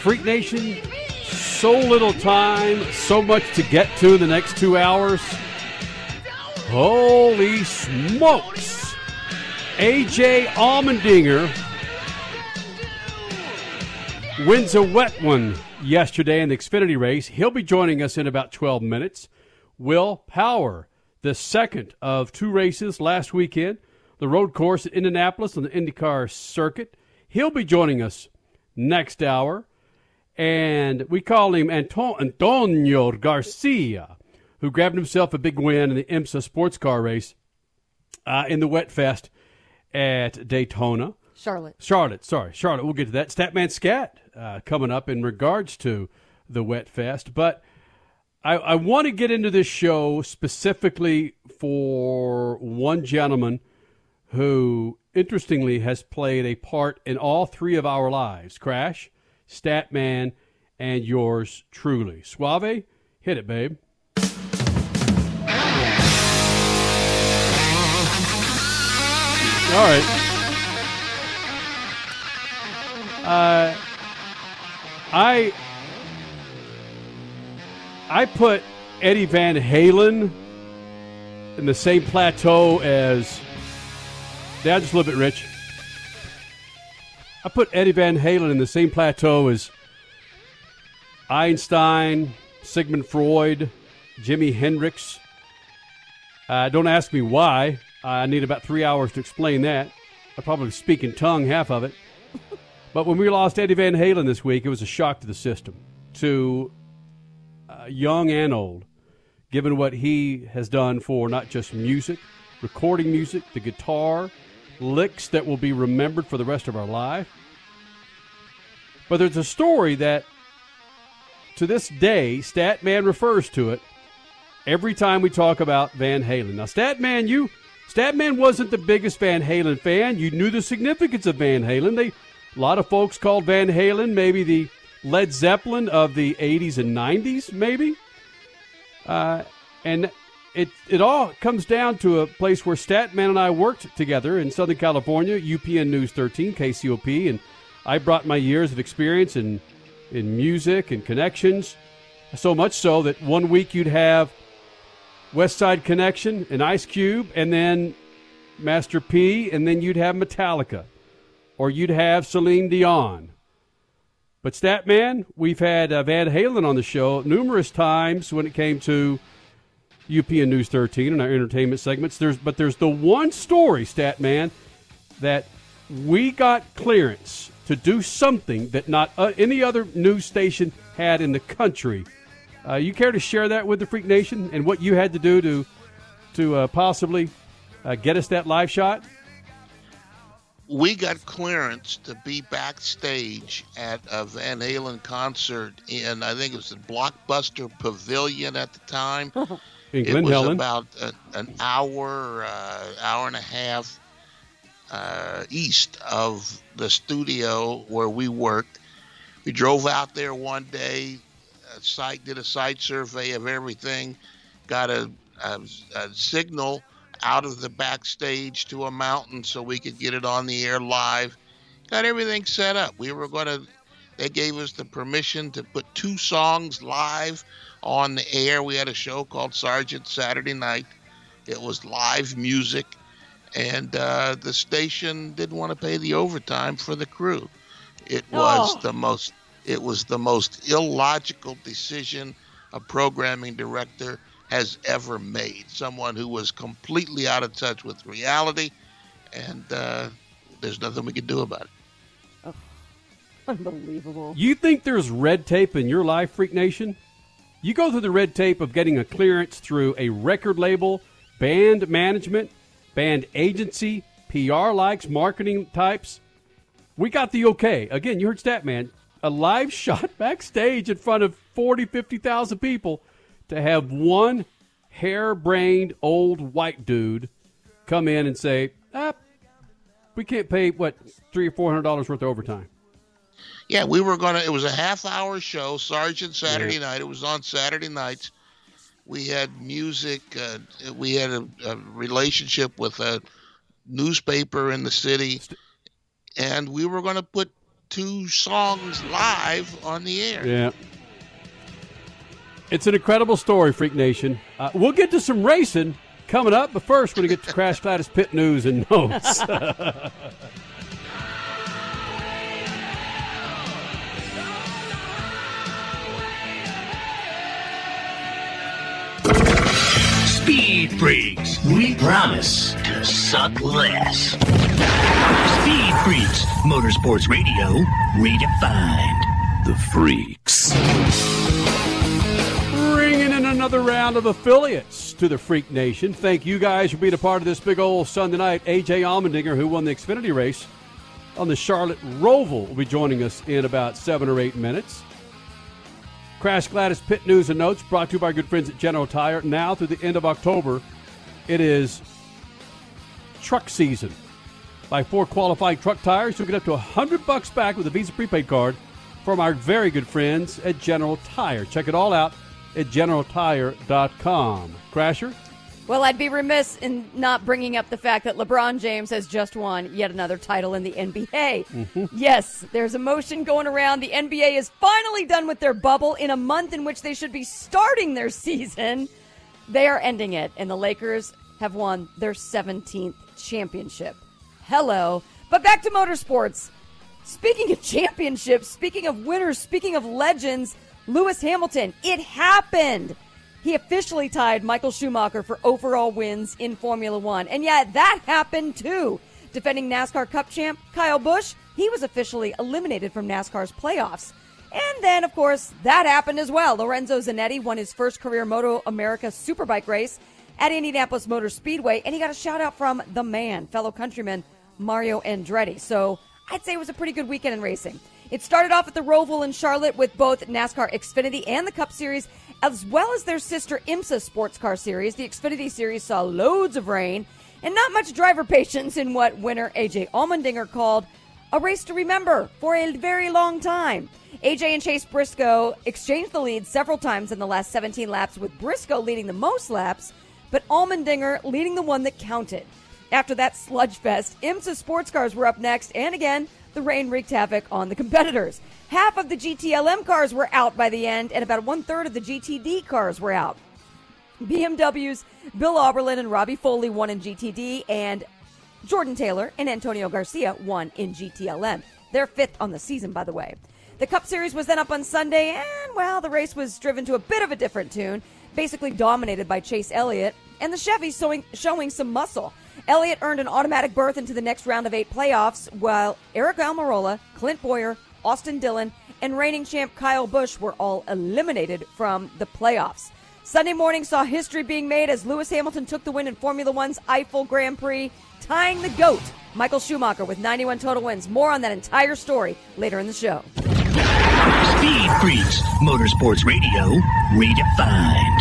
Freak Nation, so little time, so much to get to in the next two hours. Holy smokes! AJ Allmendinger wins a wet one yesterday in the Xfinity race. He'll be joining us in about 12 minutes. Will Power, the second of two races last weekend, the road course at Indianapolis on the IndyCar circuit. He'll be joining us next hour. And we call him Anto- Antonio Garcia, who grabbed himself a big win in the IMSA sports car race uh, in the Wet Fest at Daytona. Charlotte. Charlotte, sorry, Charlotte. We'll get to that. Statman Scat uh, coming up in regards to the Wet Fest, but I, I want to get into this show specifically for one gentleman who, interestingly, has played a part in all three of our lives: Crash, Statman, and yours truly. Suave, hit it, babe. All right. Uh, I I put Eddie Van Halen in the same plateau as Dad. Just a little bit, Rich. I put Eddie Van Halen in the same plateau as Einstein, Sigmund Freud, Jimi Hendrix. Uh, don't ask me why. I need about three hours to explain that. I probably speak in tongue half of it. But when we lost Eddie Van Halen this week, it was a shock to the system, to uh, young and old, given what he has done for not just music, recording music, the guitar, licks that will be remembered for the rest of our life. But there's a story that, to this day, Statman refers to it every time we talk about Van Halen. Now, Statman, you Statman wasn't the biggest Van Halen fan. You knew the significance of Van Halen. They a lot of folks called Van Halen maybe the Led Zeppelin of the 80s and 90s, maybe. Uh, and it it all comes down to a place where Statman and I worked together in Southern California, UPN News 13, KCOP, and I brought my years of experience in in music and connections. So much so that one week you'd have West Side Connection and Ice Cube, and then Master P, and then you'd have Metallica, or you'd have Celine Dion. But Statman, we've had uh, Van Halen on the show numerous times when it came to UPN News 13 and our entertainment segments. There's, but there's the one story, Statman, that we got clearance to do something that not uh, any other news station had in the country. Uh, you care to share that with the Freak Nation and what you had to do to to uh, possibly uh, get us that live shot? we got clearance to be backstage at a Van Halen concert in I think it was the Blockbuster Pavilion at the time. In it was Helen. about a, an hour, uh, hour and a half uh, east of the studio where we worked. We drove out there one day, uh, site did a site survey of everything, got a, a, a signal out of the backstage to a mountain so we could get it on the air live. Got everything set up. We were going to, they gave us the permission to put two songs live on the air. We had a show called Sargent Saturday Night. It was live music, and uh, the station didn't want to pay the overtime for the crew. It was Oh. the most, it was the most illogical decision a programming director has ever made. Someone who was completely out of touch with reality, and uh, there's nothing we could do about it. Unbelievable. You think there's red tape in your life, Freak Nation? You go through the red tape of getting a clearance through a record label, band management, band agency, PR likes, marketing types. We got the okay. Again, you heard Statman. A live shot backstage in front of 40, 50,000 people to have one hair-brained old white dude come in and say, ah, we can't pay, what, three or four hundred dollars worth of overtime. Yeah, we were gonna. It was a half-hour show, Sargent Saturday Yeah. night. It was on Saturday nights. We had music. Uh, we had a, a relationship with a newspaper in the city, and we were going to put two songs live on the air. Yeah. It's an incredible story, Freak Nation. Uh, we'll get to some racing coming up, but first, we're going to get to Crash Gladys Pit News and Notes. Speed Freaks. We promise to suck less. Speed Freaks. Motorsports Radio redefined. The Freaks. Bringing in another round of affiliates to the Freak Nation. Thank you guys for being a part of this big old Sunday night. AJ Allmendinger, who won the Xfinity race on the Charlotte Roval, will be joining us in about seven or eight minutes. Crash Gladys Pit News and Notes brought to you by our good friends at General Tire. Now through the end of October, it is truck season. Buy four qualified truck tires, you'll get up to 100 bucks back with a Visa prepaid card from our very good friends at General Tire. Check it all out at generaltire.com. Crasher? Well, I'd be remiss in not bringing up the fact that LeBron James has just won yet another title in the NBA. Mm-hmm. Yes, there's a motion going around. The NBA is finally done with their bubble in a month in which they should be starting their season. They are ending it, and the Lakers have won their 17th championship. Hello. But back to motorsports. Speaking of championships, speaking of winners, speaking of legends, Lewis Hamilton, it happened. He officially tied Michael Schumacher for overall wins in Formula One. And yeah, that happened too. Defending NASCAR Cup champ Kyle Busch, he was officially eliminated from NASCAR's playoffs. And then, of course, that happened as well. Lorenzo Zanetti won his first career Moto America Superbike race at Indianapolis Motor Speedway, and he got a shout out from the man, fellow countryman Mario Andretti. So I'd say it was a pretty good weekend in racing. It started off at the Roval in Charlotte with both NASCAR Xfinity and the Cup Series, as well as their sister IMSA Sports Car Series. The Xfinity Series saw loads of rain and not much driver patience in what winner AJ Allmendinger called a race to remember for a very long time. AJ and Chase Briscoe exchanged the lead several times in the last 17 laps, with Briscoe leading the most laps, but Allmendinger leading the one that counted. After that sludge fest, IMSA sports cars were up next, and again, the rain wreaked havoc on the competitors. Half of the GTLM cars were out by the end, and about one third of the GTD cars were out. BMW's Bill Auberlen and Robby Foley won in GTD, and Jordan Taylor and Antonio Garcia won in GTLM. They're fifth on the season, by the way. The Cup Series was then up on Sunday, and well, the race was driven to a bit of a different tune, basically dominated by Chase Elliott, and the Chevy showing, showing some muscle. Elliott earned an automatic berth into the next round of eight playoffs, while Eric Almirola, Clint Bowyer, Austin Dillon, and reigning champ Kyle Busch were all eliminated from the playoffs. Sunday morning saw history being made as Lewis Hamilton took the win in Formula One's Eifel Grand Prix, tying the GOAT, Michael Schumacher, with 91 total wins. More on that entire story later in the show. Speed Freaks. Motorsports Radio redefined.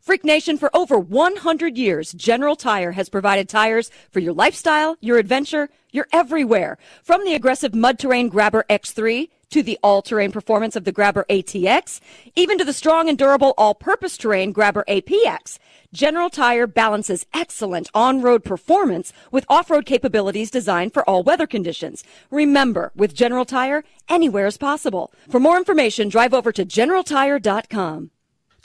Freak Nation, for over 100 years, General Tire has provided tires for your lifestyle, your adventure, your everywhere. From the aggressive mud terrain Grabber X3 to the all terrain performance of the Grabber ATX, even to the strong and durable all purpose terrain Grabber APX. General Tire balances excellent on road performance with off road capabilities designed for all weather conditions. Remember, with General Tire, anywhere is possible. For more information, drive over to generaltire.com.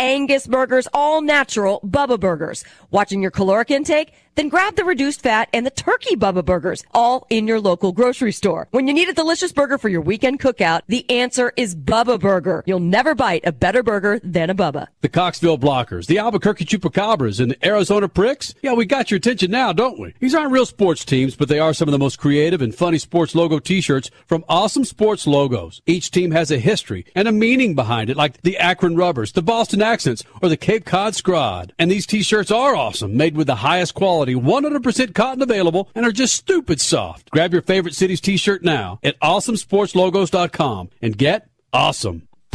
Angus burgers, all natural Bubba Burgers. Watching your caloric intake? Then grab the reduced fat and the turkey Bubba Burgers, all in your local grocery store. When you need a delicious burger for your weekend cookout, the answer is Bubba Burger. You'll never bite a better burger than a Bubba. The Coxville Blockers, the Albuquerque Chupacabras, and the Arizona Pricks. Yeah, we got your attention now, don't we? These aren't real sports teams, but they are some of the most creative and funny sports logo t-shirts from awesome sports logos. Each team has a history and a meaning behind it, like the Akron Rubbers, the Boston Accents, or the Cape Cod Scrod. And these t-shirts are awesome, made with the highest quality, 100% cotton available, and are just stupid soft. Grab your favorite city's t-shirt now at awesomesportslogos.com and get awesome.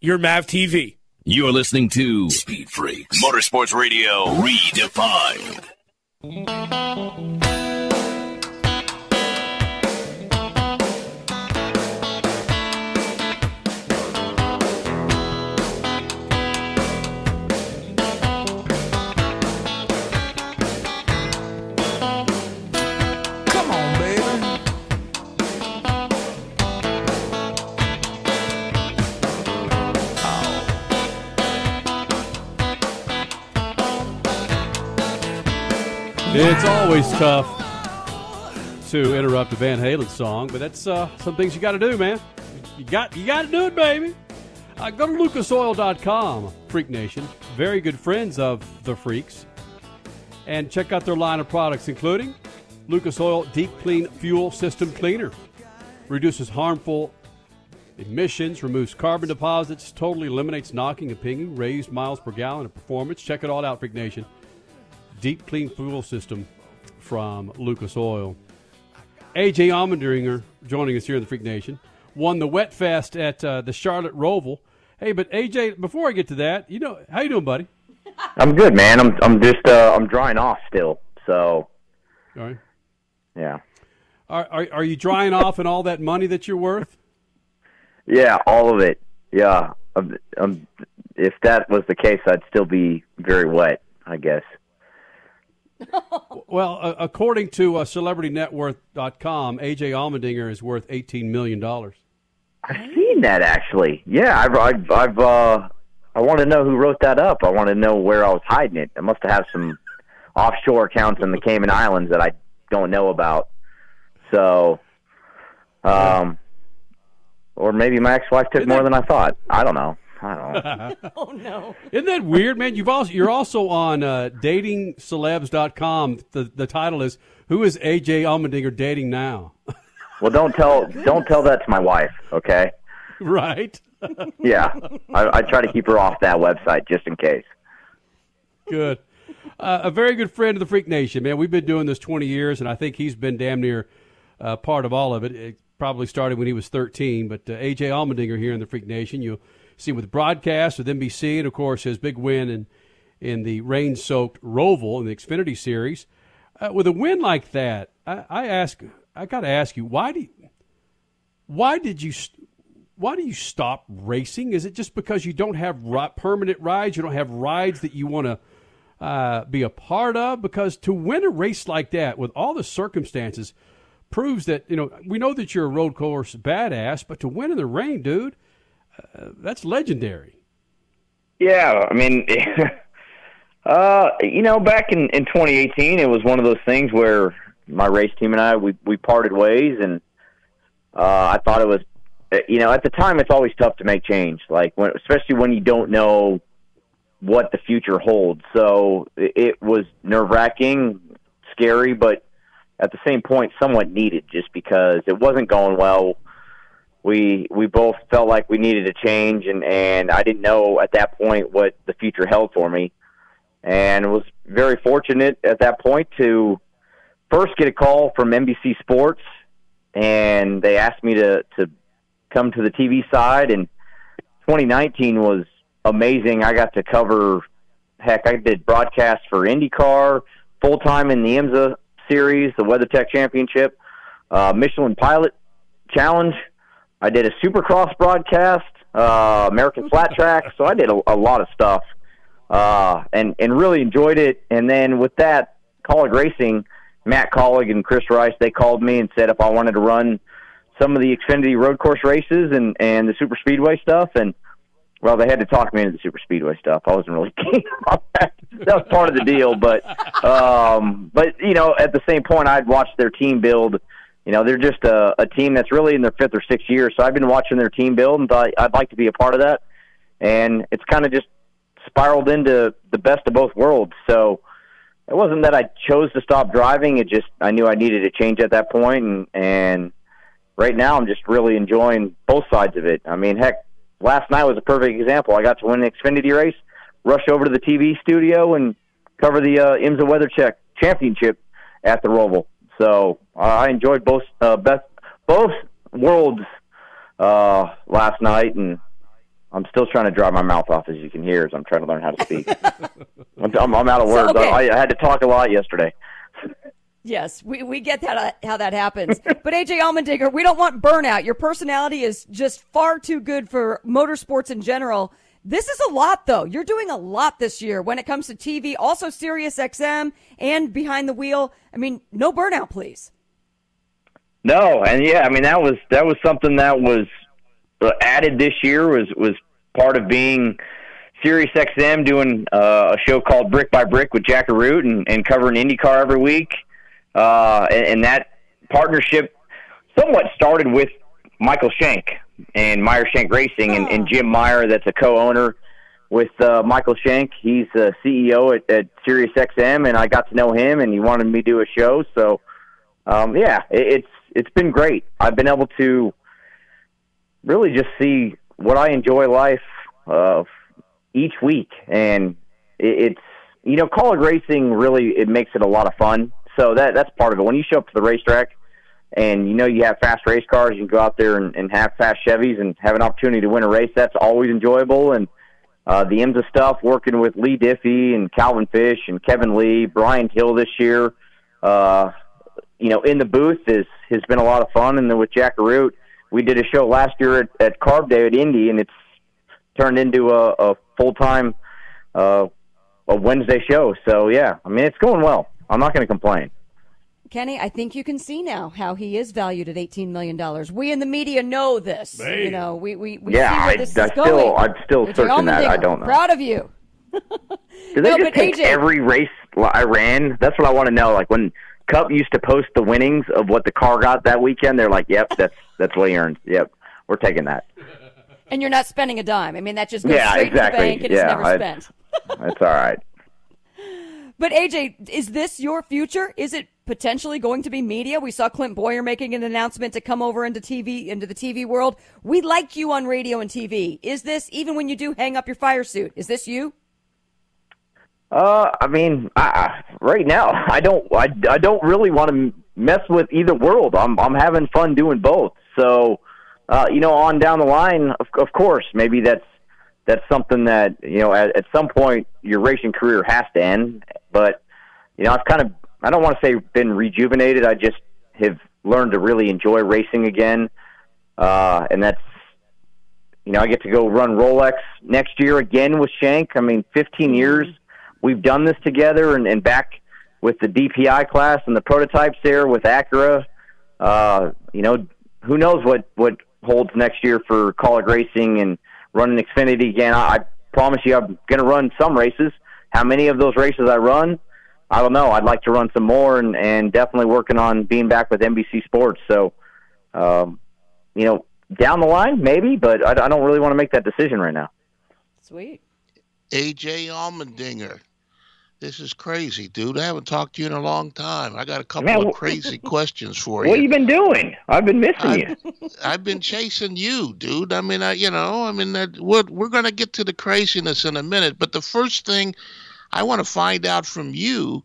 your MAV TV. You're listening to Speed Freaks Motorsports Radio Redefined. It's always tough to interrupt a Van Halen song, but that's uh, some things you got to do, man. You got you got to do it, baby. Uh, go to lucasoil.com, Freak Nation. Very good friends of the Freaks, and check out their line of products, including Lucas Oil Deep Clean Fuel System Cleaner, reduces harmful emissions, removes carbon deposits, totally eliminates knocking and pinging, raised miles per gallon of performance. Check it all out, Freak Nation. Deep Clean Fuel System from Lucas Oil. AJ Allmendinger joining us here in the Freak Nation won the Wet Fest at uh, the Charlotte Roval. Hey, but AJ, before I get to that, you know how you doing, buddy? I'm good, man. I'm I'm just uh, I'm drying off still. So All right. yeah, Are, are are you drying off and all that money that you're worth? yeah, all of it. Yeah, um, um, if that was the case, I'd still be very wet. I guess. Well, uh, according to uh, CelebrityNetWorth.com, AJ Allmendinger is worth eighteen million dollars. I've seen that actually. Yeah, I've I've, I've uh, I want to know who wrote that up. I want to know where I was hiding it. I must have some offshore accounts in the Cayman Islands that I don't know about. So, um, or maybe my ex-wife took more than I thought. I don't know. I don't know. oh no. Isn't that weird, man? You've also you're also on uh, datingcelebs.com. The the title is Who is AJ Allmendinger dating now? Well, don't tell don't tell that to my wife, okay? right. Yeah, I, I try to keep her off that website just in case. Good. Uh, a very good friend of the Freak Nation, man. We've been doing this 20 years, and I think he's been damn near uh, part of all of it. It probably started when he was 13, but uh, AJ Allmendinger here in the Freak Nation, you'll see with broadcast with NBC, and of course his big win in in the rain-soaked Roval in the Xfinity Series. Uh, with a win like that, I, I ask, I got to ask you, why do, why did you, why do you stop racing? Is it just because you don't have ri- permanent rides? You don't have rides that you want to uh, be a part of? Because to win a race like that with all the circumstances proves that you know we know that you're a road course badass, but to win in the rain, dude, uh, that's legendary. Yeah, I mean, Uh, you know, back in, in 2018, it was one of those things where my race team and I we we parted ways, and uh, I thought it was, you know, at the time it's always tough to make change, like when especially when you don't know what the future holds. So it was nerve wracking, scary, but at the same point somewhat needed, just because it wasn't going well. We we both felt like we needed a change, and and I didn't know at that point what the future held for me and was very fortunate at that point to first get a call from NBC Sports, and they asked me to to come to the TV side. And 2019 was amazing. I got to cover. Heck, I did broadcasts for IndyCar full time in the IMSA series, the WeatherTech Championship, uh, Michelin Pilot Challenge. I did a Supercross broadcast, uh, American Flat Track. So I did a, a lot of stuff uh, and and really enjoyed it. And then with that, Kaulig Racing, Matt Kaulig and Chris Rice, they called me and said if I wanted to run some of the Xfinity road course races and and the super speedway stuff. And well, they had to talk me into the super speedway stuff. I wasn't really keen on that. That was part of the deal, but um, but you know, at the same point, I'd watched their team build. You know, they're just a, a team that's really in their fifth or sixth year. So I've been watching their team build, and thought I'd like to be a part of that. And it's kind of just spiraled into the best of both worlds. So it wasn't that I chose to stop driving. It just I knew I needed a change at that point. and and right now I'm just really enjoying both sides of it. I mean, heck, last night was a perfect example. I got to win an Xfinity race, rush over to the TV studio, and cover the uh, IMSA WeatherTech Championship at the Roval. So uh, I enjoyed both uh, best both worlds uh, last night, and I'm still trying to dry my mouth off, as you can hear, as I'm trying to learn how to speak. I'm, I'm, I'm, out of words. So, okay. I, I, had to talk a lot yesterday. Yes, we, we get that uh, how that happens. but AJ Allmendinger, we don't want burnout. Your personality is just far too good for motorsports in general. This is a lot, though. You're doing a lot this year when it comes to TV, also Sirius XM and behind the wheel. I mean, no burnout, please. No, and yeah, I mean that was that was something that was uh, added this year was was part of being Sirius XM doing uh, a show called Brick by Brick with Jack Arute and, and covering IndyCar every week. Uh, and, and that partnership somewhat started with Michael Shank and Meyer Shank Racing and, and Jim Meyer, that's a co-owner with uh, Michael Shank. He's the CEO at, at Sirius XM, and I got to know him, and he wanted me to do a show. So, um, yeah, it, it's it's been great. I've been able to really just see what I enjoy life uh, each week, and it, it's you know, Kaulig racing really it makes it a lot of fun. So that that's part of it. When you show up to the racetrack, and you know you have fast race cars, you can go out there and, and have fast Chevys and have an opportunity to win a race. That's always enjoyable. And uh, the IMSA stuff, working with Leigh Diffey and Calvin Fish and Kevin Lee, Brian Hill this year, uh, you know, in the booth is has been a lot of fun. And then with Jack Arute, we did a show last year at, at Carb Day at Indy, and it's turned into a, a full time uh, a Wednesday show. So yeah, I mean it's going well. I'm not going to complain. Kenny, I think you can see now how he is valued at eighteen million dollars. We in the media know this. Hey. You know, we we, we yeah, see where I, this I is still going. I'm still Which searching that. I don't know. Proud of you. Do they no, just take AJ, every race I ran? That's what I want to know. Like when Cup used to post the winnings of what the car got that weekend, they're like, "Yep, that's that's what he earned. Yep, we're taking that." And you're not spending a dime. I mean, that just goes yeah, straight exactly. to the bank and yeah, it's never I, spent. that's all right. But AJ, is this your future? Is it potentially going to be media? We saw Clint Bowyer making an announcement to come over into TV, into the TV world. We like you on radio and TV. Is this even when you do hang up your fire suit? Is this you? Uh, I mean, I, right now, I don't, I, I don't really want to mess with either world. I'm, I'm having fun doing both. So, uh, you know, on down the line, of, of course, maybe that's that's something that you know at, at some point your racing career has to end. But you know, I've kind of I don't want to say been rejuvenated. I just have learned to really enjoy racing again, uh, and that's you know I get to go run Rolex next year again with Shank. I mean, 15 years we've done this together, and, and back with the DPI class and the prototypes there with Acura. Uh, you know, who knows what what holds next year for Kaulig Racing and running Xfinity again. I, I promise you, I'm going to run some races. how many of those races I run, I don't know. I'd like to run some more, and and definitely working on being back with NBC Sports. So, um, you know, down the line maybe, but I, I don't really want to make that decision right now. Sweet. AJ Allmendinger. This is crazy, dude. I haven't talked to you in a long time. I got a couple Man, of crazy questions for you. What you. you been doing? I've been missing I- you. I've been chasing you, dude. I mean, I, you know, I mean, that we're, we're going to get to the craziness in a minute. But the first thing I want to find out from you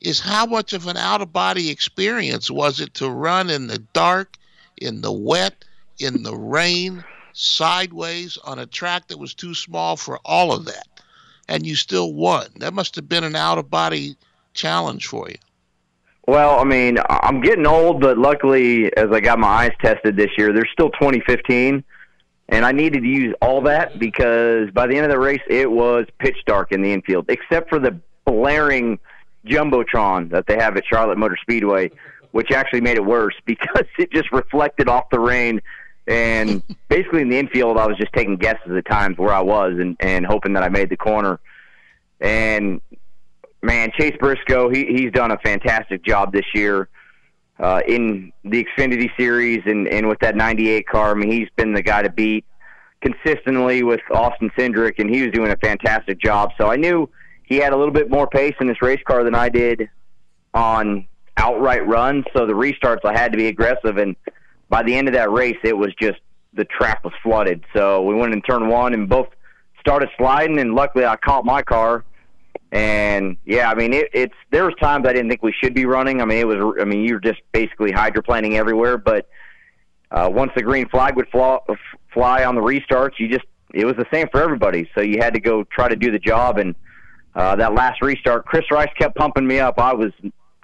is how much of an out of body experience was it to run in the dark, in the wet, in the rain, sideways on a track that was too small for all of that? And you still won. That must have been an out of body challenge for you. Well, I mean, I'm getting old, but luckily, as I got my eyes tested this year, there's still 2015, and I needed to use all that because by the end of the race, it was pitch dark in the infield, except for the blaring jumbotron that they have at Charlotte Motor Speedway, which actually made it worse because it just reflected off the rain. And basically, in the infield, I was just taking guesses at times where I was and, and hoping that I made the corner. And man, Chase Briscoe, he he's done a fantastic job this year uh, in the Xfinity Series and and with that '98 car. I mean, he's been the guy to beat consistently with Austin Cindric, and he was doing a fantastic job. So I knew he had a little bit more pace in this race car than I did on outright runs. So the restarts, I had to be aggressive, and by the end of that race, it was just the track was flooded. So we went in turn one and both started sliding, and luckily I caught my car. And yeah, I mean, it, it's there was times I didn't think we should be running. I mean, it was. I mean, you're just basically hydroplaning everywhere. But uh, once the green flag would fly, fly on the restarts, you just it was the same for everybody. So you had to go try to do the job. And uh, that last restart, Chris Rice kept pumping me up. I was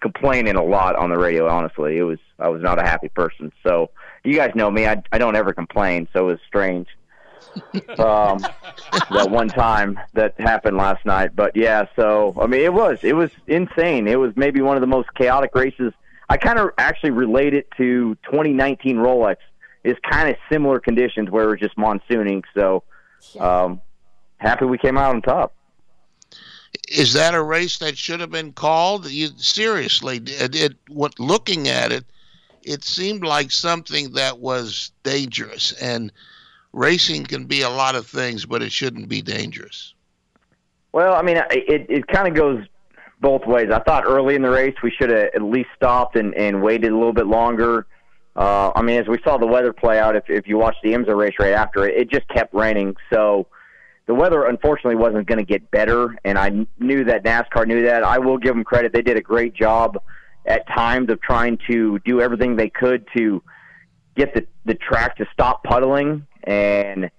complaining a lot on the radio. Honestly, it was I was not a happy person. So you guys know me. I I don't ever complain. So it was strange. um, that one time that happened last night. But yeah, so I mean, it was it was insane. It was maybe one of the most chaotic races. I kind of actually relate it to 2019 Rolex. It's kind of similar conditions where it was just monsooning. So um, happy we came out on top. is that a race that should have been called? You seriously, it, it what looking at it, it seemed like something that was dangerous. And racing can be a lot of things, but it shouldn't be dangerous. Well, I mean, it it kind of goes both ways. I thought early in the race we should have at least stopped and, and waited a little bit longer. Uh, I mean, as we saw the weather play out, if if you watched the IMSA race right after it, it just kept raining. So the weather unfortunately wasn't going to get better, and I knew that NASCAR knew that. I will give them credit; they did a great job at times of trying to do everything they could to get the the track to stop puddling and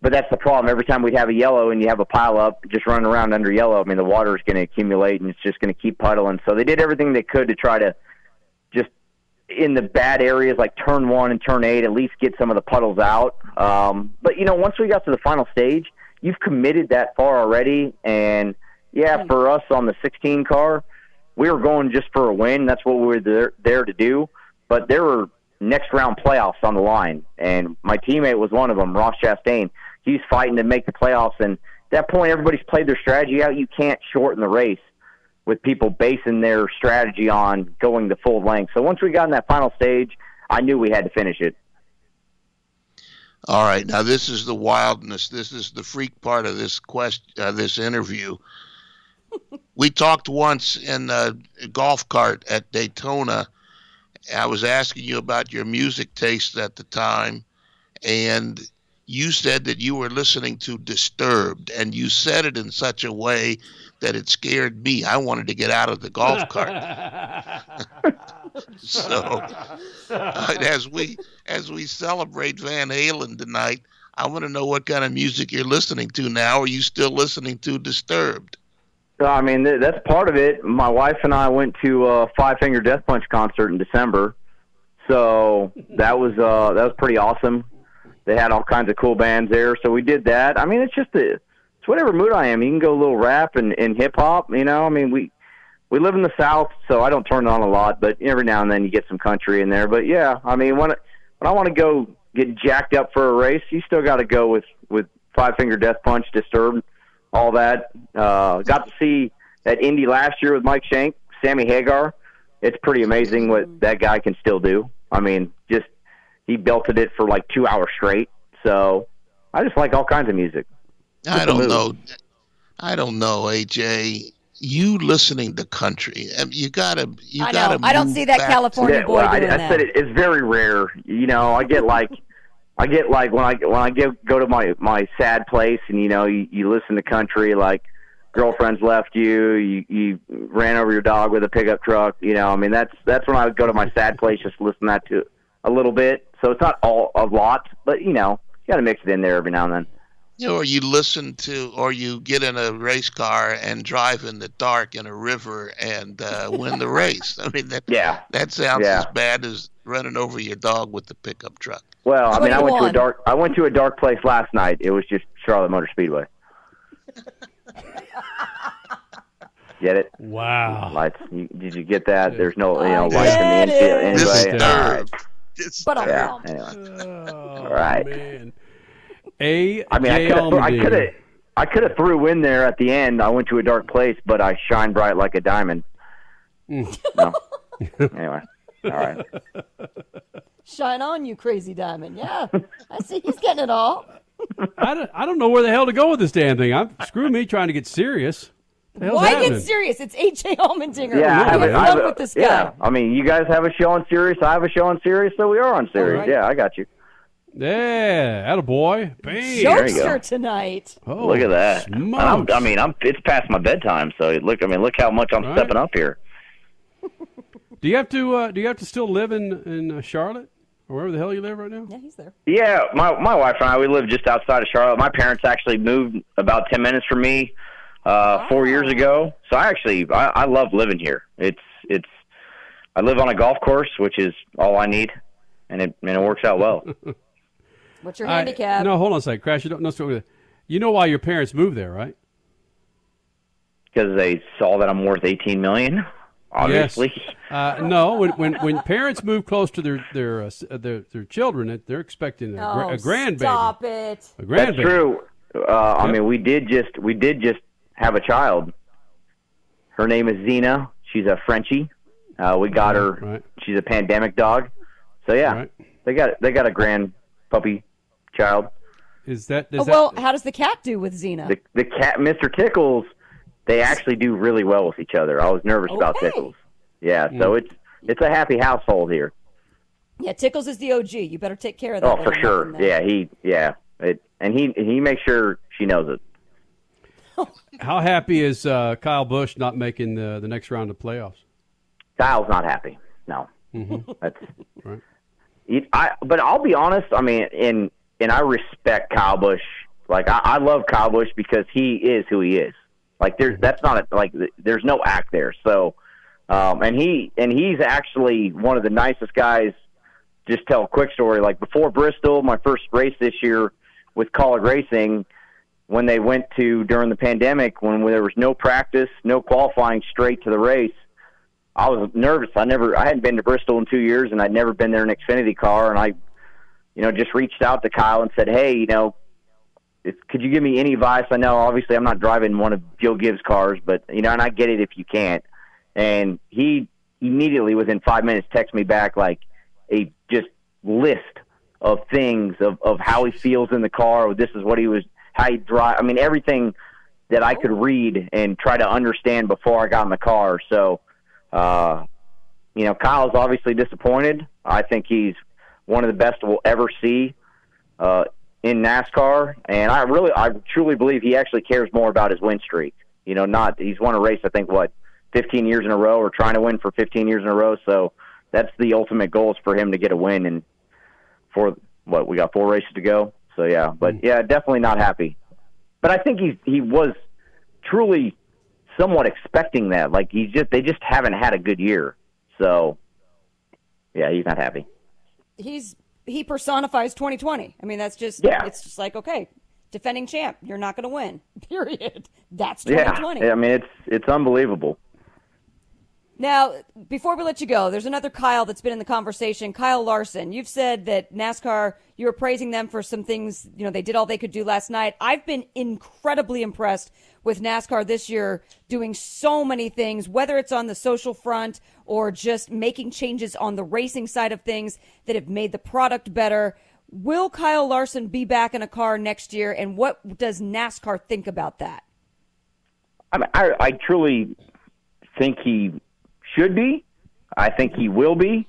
but that's the problem. Every time we'd have a yellow and you have a pile up, just running around under yellow, I mean, the water is going to accumulate and it's just going to keep puddling. So they did everything they could to try to just in the bad areas like turn one and turn eight, at least get some of the puddles out. Um, but you know, once we got to the final stage, you've committed that far already. And yeah, for us on the 16 car, we were going just for a win. That's what we were there, there to do. But there were next round playoffs on the line, and my teammate was one of them, Ross Chastain. He's fighting to make the playoffs, and at that point, everybody's played their strategy out. You can't shorten the race with people basing their strategy on going the full length. So once we got in that final stage, I knew we had to finish it. All right, now this is the wildness. This is the freak part of this quest, uh, this interview. we talked once in a golf cart at Daytona. I was asking you about your music taste at the time, and you said that you were listening to Disturbed, and you said it in such a way that it scared me. I wanted to get out of the golf cart. so, uh, as we as we celebrate Van Halen tonight, I want to know what kind of music you're listening to now. Are you still listening to Disturbed? So, I mean, th- that's part of it. My wife and I went to a Five Finger Death Punch concert in December, so that was uh, that was pretty awesome. They had all kinds of cool bands there, so we did that. I mean, it's just a, it's whatever mood I am. You can go a little rap and, and hip hop. You know, I mean, we we live in the South, so I don't turn it on a lot, but every now and then you get some country in there. But yeah, I mean, when when I want to go get jacked up for a race, you still got to go with with Five Finger Death Punch, Disturbed. All that. Uh, got to see that Indy last year with Mike Shank, Sammy Hagar. It's pretty amazing what that guy can still do. I mean, just he belted it for like two hours straight. So I just like all kinds of music. I Just a don't know. I don't know, AJ. You listening to country? I you gotta. You I gotta. know. I don't see that back California Yeah, boy well, I, I that. said it, it's very rare. You know, I get like, I get like when I when I get go to my my sad place, and you know, you, you listen to country like girlfriend's left you, you you ran over your dog with a pickup truck. You know, I mean that's that's when I would go to my sad place just listen to that to a little bit. So it's not all a lot, but you know, you got to mix it in there every now and then. You know, or you listen to, or you get in a race car and drive in the dark in a river and uh, win the race. I mean, that Yeah. that sounds Yeah. as bad as running over your dog with the pickup truck. Well, I mean, I went to a dark I went to a dark place last night. It was just Charlotte Motor Speedway. Get it? Wow. Lights. You, did you get that? There's no, you know, lights in the get infield. it. Anyway, all right. Disturbed. It's But I'm Yeah. wrong. Anyway, Oh, right. man. A. I mean, I J. could I could have, I could have threw in there at the end. I went to a dark place, but I shine bright like a diamond. Mm. No. anyway, all right. Shine on, you crazy diamond. Yeah, I see he's getting it all. I don't, I don't know where the hell to go with this damn thing. I'm screw me trying to get serious. The Why happening? get serious? It's AJ Allmendinger. Yeah, I we have, have a, I fun have a- with this guy. yeah. I mean, you guys have a show on Sirius. I have a show on Sirius, so we are on Sirius. right. Yeah, I got you. Yeah, attaboy. Bam. you go. Jokester tonight. Oh, Look at that. I'm, I mean, I'm. It's past my bedtime, so look. I mean, look how much I'm Right. stepping up here. do you have to? Uh, do you have to still live in in uh, Charlotte or wherever the hell you live right now? Yeah, he's there. Yeah, my my wife and I we live just outside of Charlotte. My parents actually moved about ten minutes from me uh, four years ago. So I actually I, I love living here. It's it's I live on a golf course, which is all I need, and it and it works out well. What's your I- handicap? no, hold on a second. Crash. You don't know. so- You know why your parents moved there, right? because they saw that I'm worth eighteen million. Obviously, Yes. Uh, no, when, when when parents move close to their their uh, uh, their, their children, they're expecting a, gra- oh, a grandbaby. Stop it. A grandbaby. that's true. Uh, I mean, we did just we did just have a child. Her name is Zena. She's a Frenchie. Uh, we got her. Right. She's a pandemic dog. So yeah, Right. they got they got a grand puppy child. Is that? Is Oh, that well, how does the cat do with Xena? The the cat, Mr. Tickles, they actually do really well with each other. I was nervous about Tickles. Yeah, so it's it's a happy household here. yeah, Tickles is the OG. You better take care of that. Oh, for sure. Yeah, he yeah, it, and he he makes sure she knows it. how happy is uh, Kyle Busch not making the the next round of playoffs? Kyle's not happy. No, Mm-hmm. that's Right. He- I, but I'll be honest. I mean, and and I respect Kyle Busch. Like I, I love Kyle Busch because he is who he is. Like there's that's not a, like there's no act there. So, um, and he and he's actually one of the nicest guys. Just tell a quick story. Like before Bristol, my first race this year with Kaulig Racing, when they went to during the pandemic, when there was no practice, no qualifying, straight to the race. I was nervous. I never, I hadn't been to Bristol in two years, and I'd never been there in Xfinity car. And I, you know, just reached out to Kyle and said, "Hey, you know, could you give me any advice? I know, obviously, I'm not driving one of Joe Gibbs' cars, but you know, and I get it if you can't." And he immediately, within five minutes, texted me back like a just list of things of of how he feels in the car. This is what he was, how he drive. I mean, everything that I could read and try to understand before I got in the car. So uh, you know, Kyle's obviously disappointed. I think he's one of the best we'll ever see uh, in NASCAR, and I really, I truly believe he actually cares more about his win streak. You know, not he's won a race. I think what 15 years in a row, or trying to win for 15 years in a row. So that's the ultimate goal is for him to get a win. And for what we got four races to go. So yeah, but mm. yeah, definitely not happy. But I think he's he was truly somewhat expecting that. Like he's just they just haven't had a good year. So yeah, he's not happy. He's he personifies 2020. I mean, that's just Yeah. it's just like okay, defending champ, you're not going to win. Period. That's 2020. Yeah, 2020. I mean it's it's unbelievable. Now, before we let you go, there's another Kyle that's been in the conversation. Kyle Larson, you've said that NASCAR, you were praising them for some things, you know, they did all they could do last night. I've been incredibly impressed with NASCAR this year doing so many things, whether it's on the social front or just making changes on the racing side of things that have made the product better. Will Kyle Larson be back in a car next year, and what does NASCAR think about that? I, mean, I, I truly think he should be. I think he will be.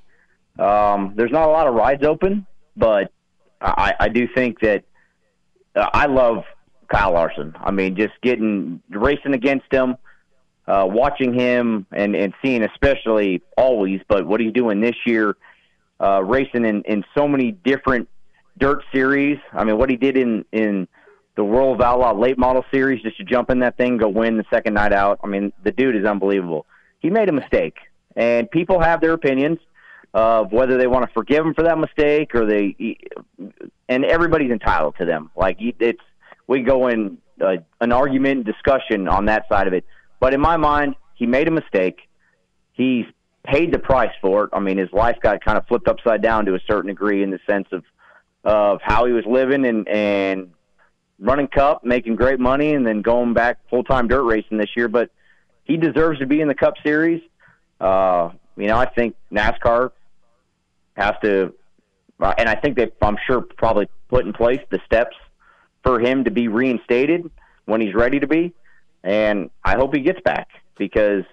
Um, there's not a lot of rides open, but I, I do think that uh, I love Kyle Larson. I mean, just getting racing against him, uh, watching him, and and seeing especially always, but what he's doing this year, uh, racing in in so many different dirt series. I mean, what he did in in the World of Outlaw late model series, just to jump in that thing, go win the second night out. I mean, the dude is unbelievable. He made a mistake, and people have their opinions of whether they want to forgive him for that mistake or they, and everybody's entitled to them. Like it's, we go in uh, an argument, and discussion on that side of it. But in my mind, he made a mistake. He's paid the price for it. I mean, his life got kind of flipped upside down to a certain degree in the sense of of how he was living and and running cup, making great money, and then going back full time dirt racing this year. But he deserves to be in the Cup Series. Uh, you know, I think NASCAR has to, uh, and I think they, I'm sure, probably put in place the steps for him to be reinstated when he's ready to be. And I hope he gets back because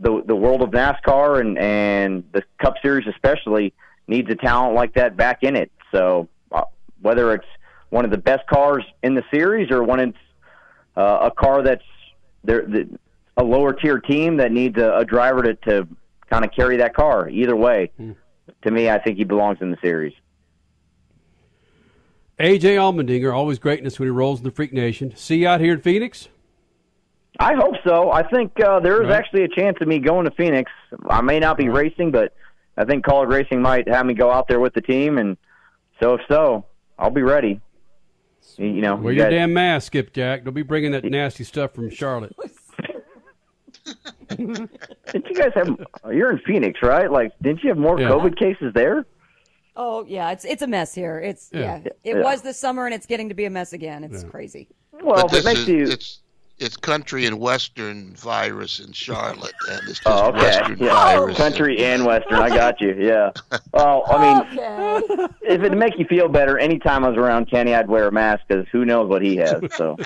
the the world of NASCAR and and the Cup Series especially needs a talent like that back in it. So uh, whether it's one of the best cars in the series or when it's uh, a car that's there, the, a lower tier team that needs a, a driver to, to kind of carry that car. Either way, mm. to me, I think he belongs in the series. AJ Allmendinger, always greatness when he rolls in the Freak Nation. See you out here in Phoenix. I hope so. I think uh, there is right. actually a chance of me going to Phoenix. I may not be racing, but I think Kaulig Racing might have me go out there with the team, and so if so, I'll be ready. You know, wear you your damn mask, Skipjack. Don't be bringing that nasty stuff from Charlotte. didn't you guys have? You're in Phoenix, right? Like, didn't you have more yeah. COVID cases there? Oh yeah, it's it's a mess here. It's yeah, yeah. it yeah. was this summer and it's getting to be a mess again. It's crazy. Well, but it makes is, you. It's it's country and western virus in Charlotte, and it's just oh, okay. western yeah. virus. Oh, country and western, I got you. Yeah. Well, I mean, okay. if it make you feel better, anytime I was around Kenny, I'd wear a mask because who knows what he has. So.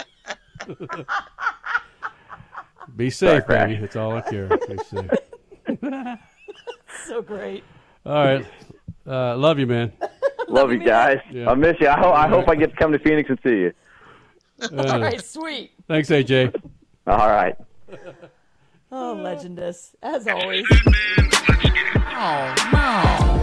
Be safe, Sorry, baby. That's all I care. Be safe. so great. All right. Uh, love you, man. Love you guys. Yeah. I miss you. I, ho- I hope I get to come to Phoenix and see you. Uh, all right, sweet. Thanks, AJ. All right. Oh, legendous, as always. Oh, no.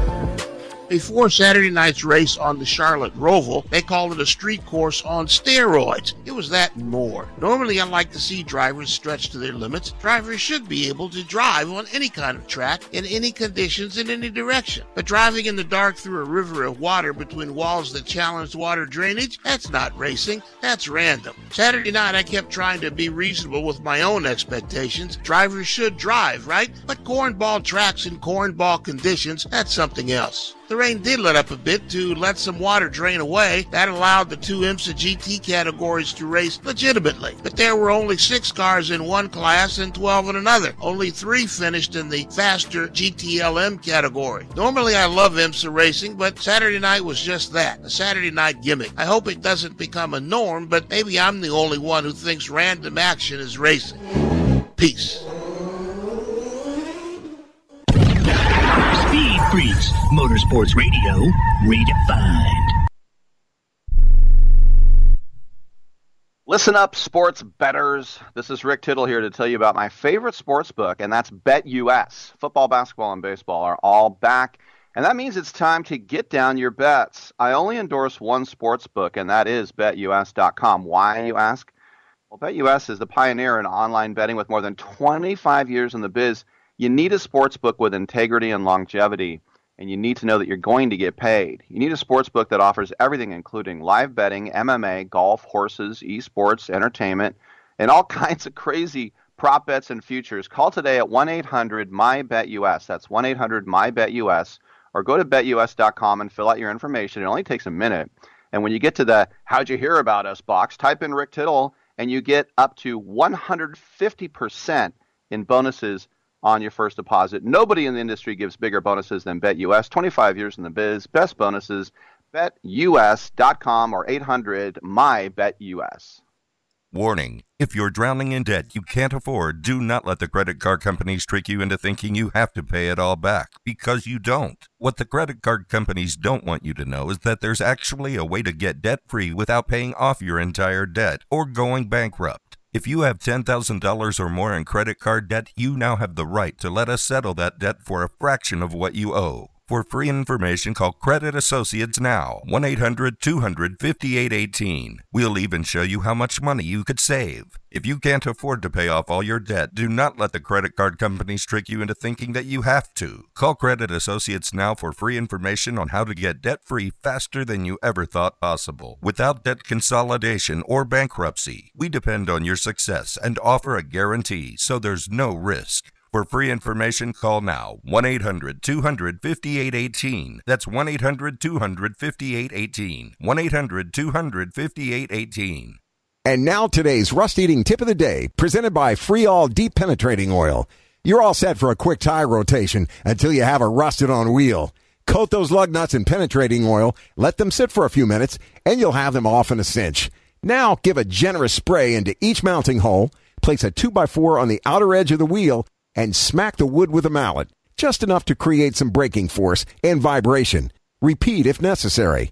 Before Saturday night's race on the Charlotte Roval, they called it a street course on steroids. It was that and more. Normally, I like to see drivers stretch to their limits. Drivers should be able to drive on any kind of track, in any conditions, in any direction. But driving in the dark through a river of water between walls that challenged water drainage, that's not racing, that's random. Saturday night, I kept trying to be reasonable with my own expectations. Drivers should drive, right? But cornball tracks in cornball conditions, that's something else. The rain did let up a bit to let some water drain away. That allowed the two IMSA GT categories to race legitimately. But there were only six cars in one class and 12 in another. Only three finished in the faster GTLM category. Normally I love IMSA racing, but Saturday night was just that, a Saturday night gimmick. I hope it doesn't become a norm, but maybe I'm the only one who thinks random action is racing. Peace. Motorsports Radio, redefined. Listen up, sports betters. This is Rick Tittle here to tell you about my favorite sports book, and that's BetUS. Football, basketball, and baseball are all back, and that means it's time to get down your bets. I only endorse one sports book, and that is BetUS.com. Why, you ask? Well, BetUS is the pioneer in online betting with more than 25 years in the biz. You need a sports book with integrity and longevity, and you need to know that you're going to get paid. You need a sports book that offers everything, including live betting, MMA, golf, horses, esports, entertainment, and all kinds of crazy prop bets, and futures, call today at 1 800 MyBetUS. That's 1 800 MyBetUS. Or go to betus.com and fill out your information. It only takes a minute. And when you get to the How'd You Hear About Us box, type in Rick Tittle and you get up to 150% in bonuses on your first deposit. Nobody in the industry gives bigger bonuses than BetUS. 25 years in the biz, best bonuses. BetUS.com or 800 MyBetUS. Warning if you're drowning in debt you can't afford, do not let the credit card companies trick you into thinking you have to pay it all back, because you don't. What the credit card companies don't want you to know is that there's actually a way to get debt free without paying off your entire debt or going bankrupt. If you have $10,000 or more in credit card debt, you now have the right to let us settle that debt for a fraction of what you owe. For free information, call Credit Associates now, 1 800 200 5818. We'll even show you how much money you could save. If you can't afford to pay off all your debt, do not let the credit card companies trick you into thinking that you have to. Call Credit Associates now for free information on how to get debt free faster than you ever thought possible. Without debt consolidation or bankruptcy, we depend on your success and offer a guarantee, so there's no risk. For free information, call now 1 800 200 5818. That's 1 800 200 5818. 1 800 200 5818. And now today's rust eating tip of the day, presented by Free All Deep Penetrating Oil. You're all set for a quick tire rotation until you have a rusted on wheel. Coat those lug nuts in penetrating oil, let them sit for a few minutes, and you'll have them off in a cinch. Now give a generous spray into each mounting hole, place a 2x4 on the outer edge of the wheel, and smack the wood with a mallet, just enough to create some braking force and vibration. Repeat if necessary.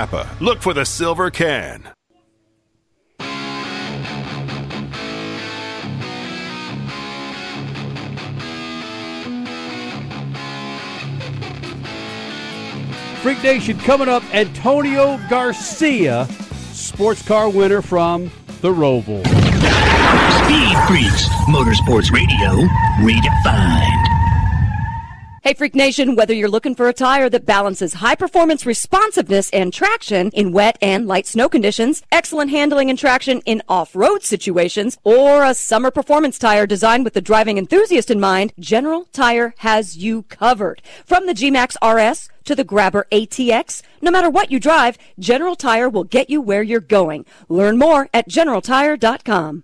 Napa. Look for the silver can. Freak Nation coming up. Antonio Garcia, sports car winner from the Roval. Speed Freaks, Motorsports Radio, redefined. Hey, Freak Nation, whether you're looking for a tire that balances high performance responsiveness and traction in wet and light snow conditions, excellent handling and traction in off-road situations, or a summer performance tire designed with the driving enthusiast in mind, General Tire has you covered. From the G-Max RS to the Grabber ATX, no matter what you drive, General Tire will get you where you're going. Learn more at generaltire.com.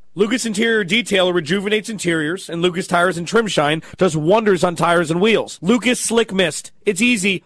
Lucas Interior Detailer rejuvenates interiors, and Lucas Tires and Trim Shine does wonders on tires and wheels. Lucas Slick Mist. It's easy.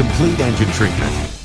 Complete Engine Treatment.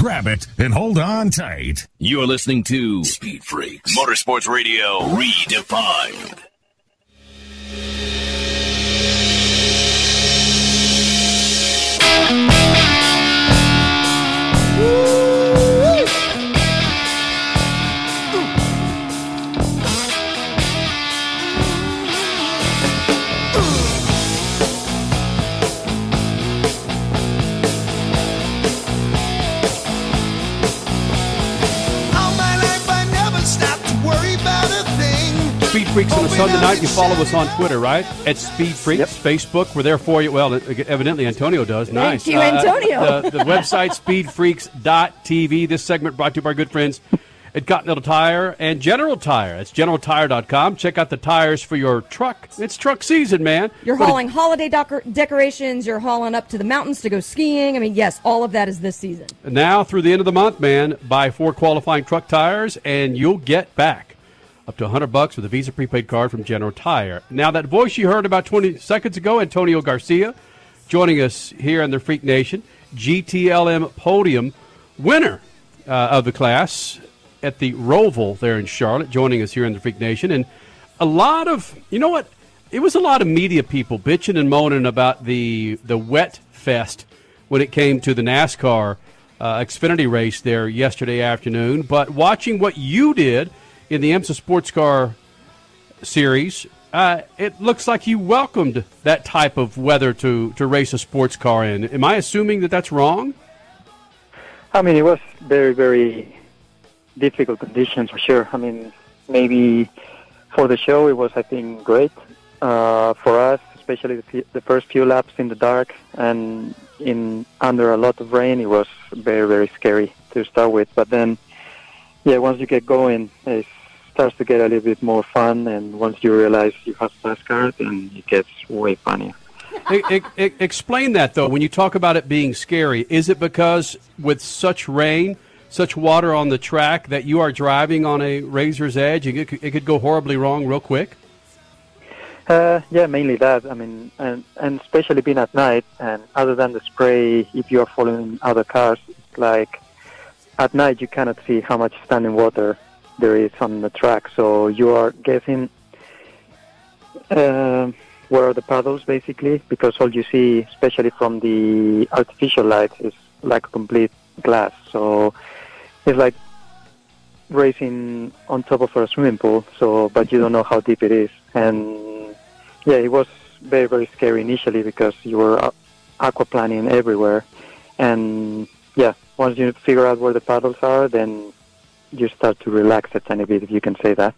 Grab it and hold on tight. You're listening to Speed Freaks Motorsports Radio Redefined. Freaks on a Sunday night. You follow us on Twitter, right? At Speed Freaks, Facebook. We're there for you. Well, evidently Antonio does. Nice. Thank you, Antonio. Uh, the, the website, speedfreaks.tv. This segment brought to you by our good friends at Continental Tire and General Tire. It's generaltire.com. Check out the tires for your truck. It's truck season, man. You're hauling holiday decor- decorations. You're hauling up to the mountains to go skiing. I mean, yes, all of that is this season. Now through the end of the month, man, buy four qualifying truck tires and you'll get back up to 100 bucks with a Visa prepaid card from General Tire. Now that voice you heard about 20 seconds ago, Antonio Garcia, joining us here in the Freak Nation, GTLM podium winner uh, of the class at the Roval there in Charlotte, joining us here in the Freak Nation, and a lot of you know what? It was a lot of media people bitching and moaning about the the wet fest when it came to the NASCAR uh, Xfinity race there yesterday afternoon. But watching what you did in the IMSA Sports Car Series, uh, it looks like you welcomed that type of weather to to race a sports car in. Am I assuming that that's wrong? I mean, it was very, very difficult conditions for sure. I mean, maybe for the show it was, I think, great. Uh, for us, especially the, the first few laps in the dark and in under a lot of rain, it was very, very scary to start with. But then, yeah, once you get going, it starts to get a little bit more fun. And once you realize you have fast cars, then it gets way funnier. E- e- explain that though. When you talk about it being scary, is it because with such rain, such water on the track that you are driving on a razor's edge? and It could, it could go horribly wrong real quick. Uh, yeah, mainly that. I mean, and and especially being at night, and other than the spray, if you are following other cars, it's like at night you cannot see how much standing water there is on the track. So you are guessing uh, where are the paddles basically, because all you see, especially from the artificial lights, is like a complete glass. So it's like racing on top of a swimming pool. So, but you don't know how deep it is, and yeah, it was very very scary initially because you were uh, aquaplaning everywhere, and yeah, once you figure out where the paddles are, then you start to relax a tiny bit, if you can say that.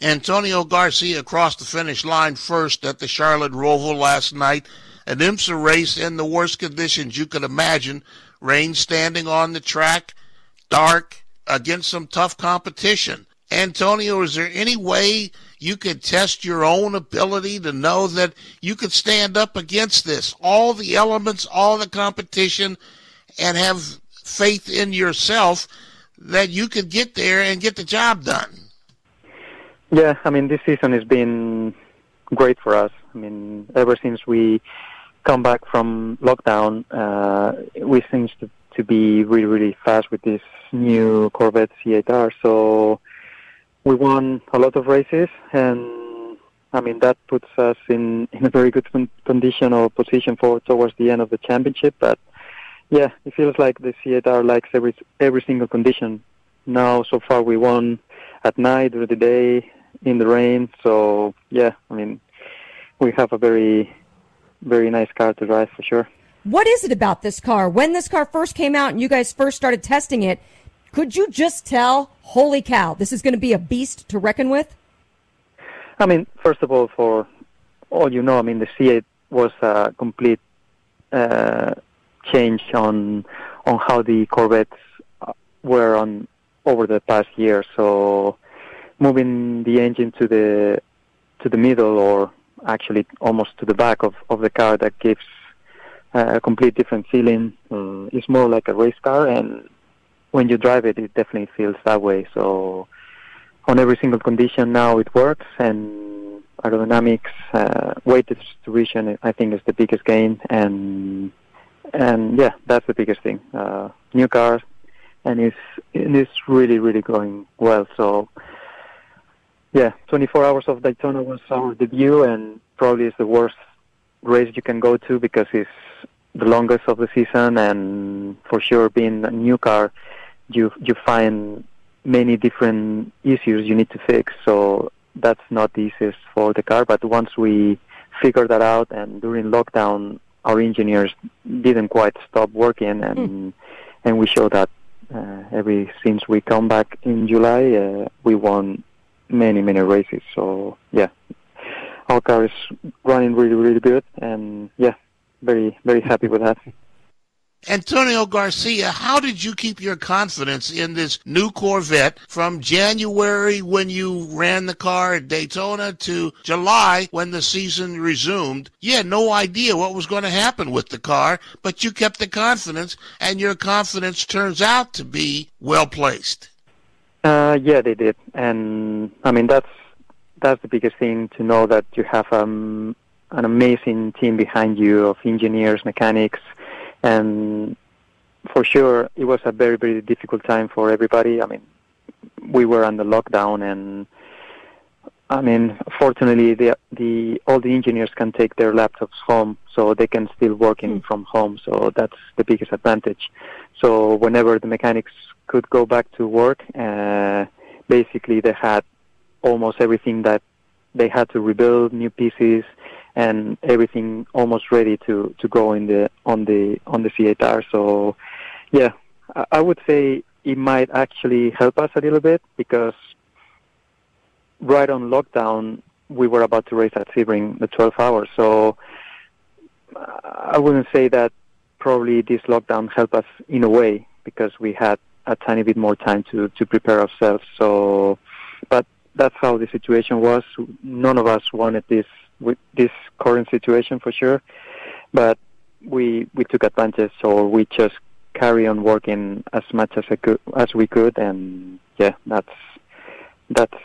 Antonio Garcia crossed the finish line first at the Charlotte Roval last night. An IMSA race in the worst conditions you could imagine. Rain standing on the track, dark, against some tough competition. Antonio, is there any way you could test your own ability to know that you could stand up against this? All the elements, all the competition, and have faith in yourself that you could get there and get the job done. Yeah, I mean, this season has been great for us. I mean, ever since we come back from lockdown, uh, we seem to, to be really, really fast with this new Corvette C8R. So we won a lot of races, and I mean that puts us in in a very good con- condition or position for towards the end of the championship. But yeah, it feels like the C8R likes every every single condition now so far we won at night or the day in the rain. So yeah, I mean, we have a very, very nice car to drive for sure. What is it about this car? When this car first came out and you guys first started testing it, could you just tell, holy cow, this is going to be a beast to reckon with? I mean, first of all, for all you know, I mean, the C8 was a complete uh, change on on how the Corvettes uh, were on over the past year. So moving the engine to the to the middle, or actually almost to the back of, of the car, that gives uh, a complete different feeling. Uh, it's more like a race car, and when you drive it, it definitely feels that way. So on every single condition now it works, and aerodynamics, uh, weight distribution, I think is the biggest gain, and and yeah, that's the biggest thing. Uh, new cars, and it's and it's really really going well. So yeah, 24 hours of Daytona was our debut, and probably is the worst race you can go to because it's the longest of the season, and for sure, being a new car, you you find many different issues you need to fix. So that's not the easiest for the car. But once we figured that out, and during lockdown, our engineers didn't quite stop working, and mm. and we showed that uh, every since we come back in July, uh, we won many many races. So yeah, our car is running really really good, and yeah, very very happy with that. Antonio Garcia, how did you keep your confidence in this new Corvette from January when you ran the car at Daytona to July when the season resumed? You had no idea what was going to happen with the car, but you kept the confidence, and your confidence turns out to be well placed. Uh, yeah, they did, and I mean that's that's the biggest thing to know that you have um, an amazing team behind you of engineers, mechanics, and for sure it was a very very difficult time for everybody. I mean, we were under lockdown, and I mean, fortunately, the the all the engineers can take their laptops home, so they can still work in mm. from home. So that's the biggest advantage. So whenever the mechanics could go back to work, uh, basically they had almost everything that they had to rebuild, new pieces, and everything almost ready to, to go in the on the on the C8R. So, yeah, I, I would say it might actually help us a little bit because right on lockdown we were about to race at Sebring the 12 hours. So I wouldn't say that probably this lockdown helped us in a way because we had a tiny bit more time to, to prepare ourselves. So, but that's how the situation was. None of us wanted this with this current situation for sure, but we we took advantage. So we just carry on working as much as I could, as we could, and yeah, that's that's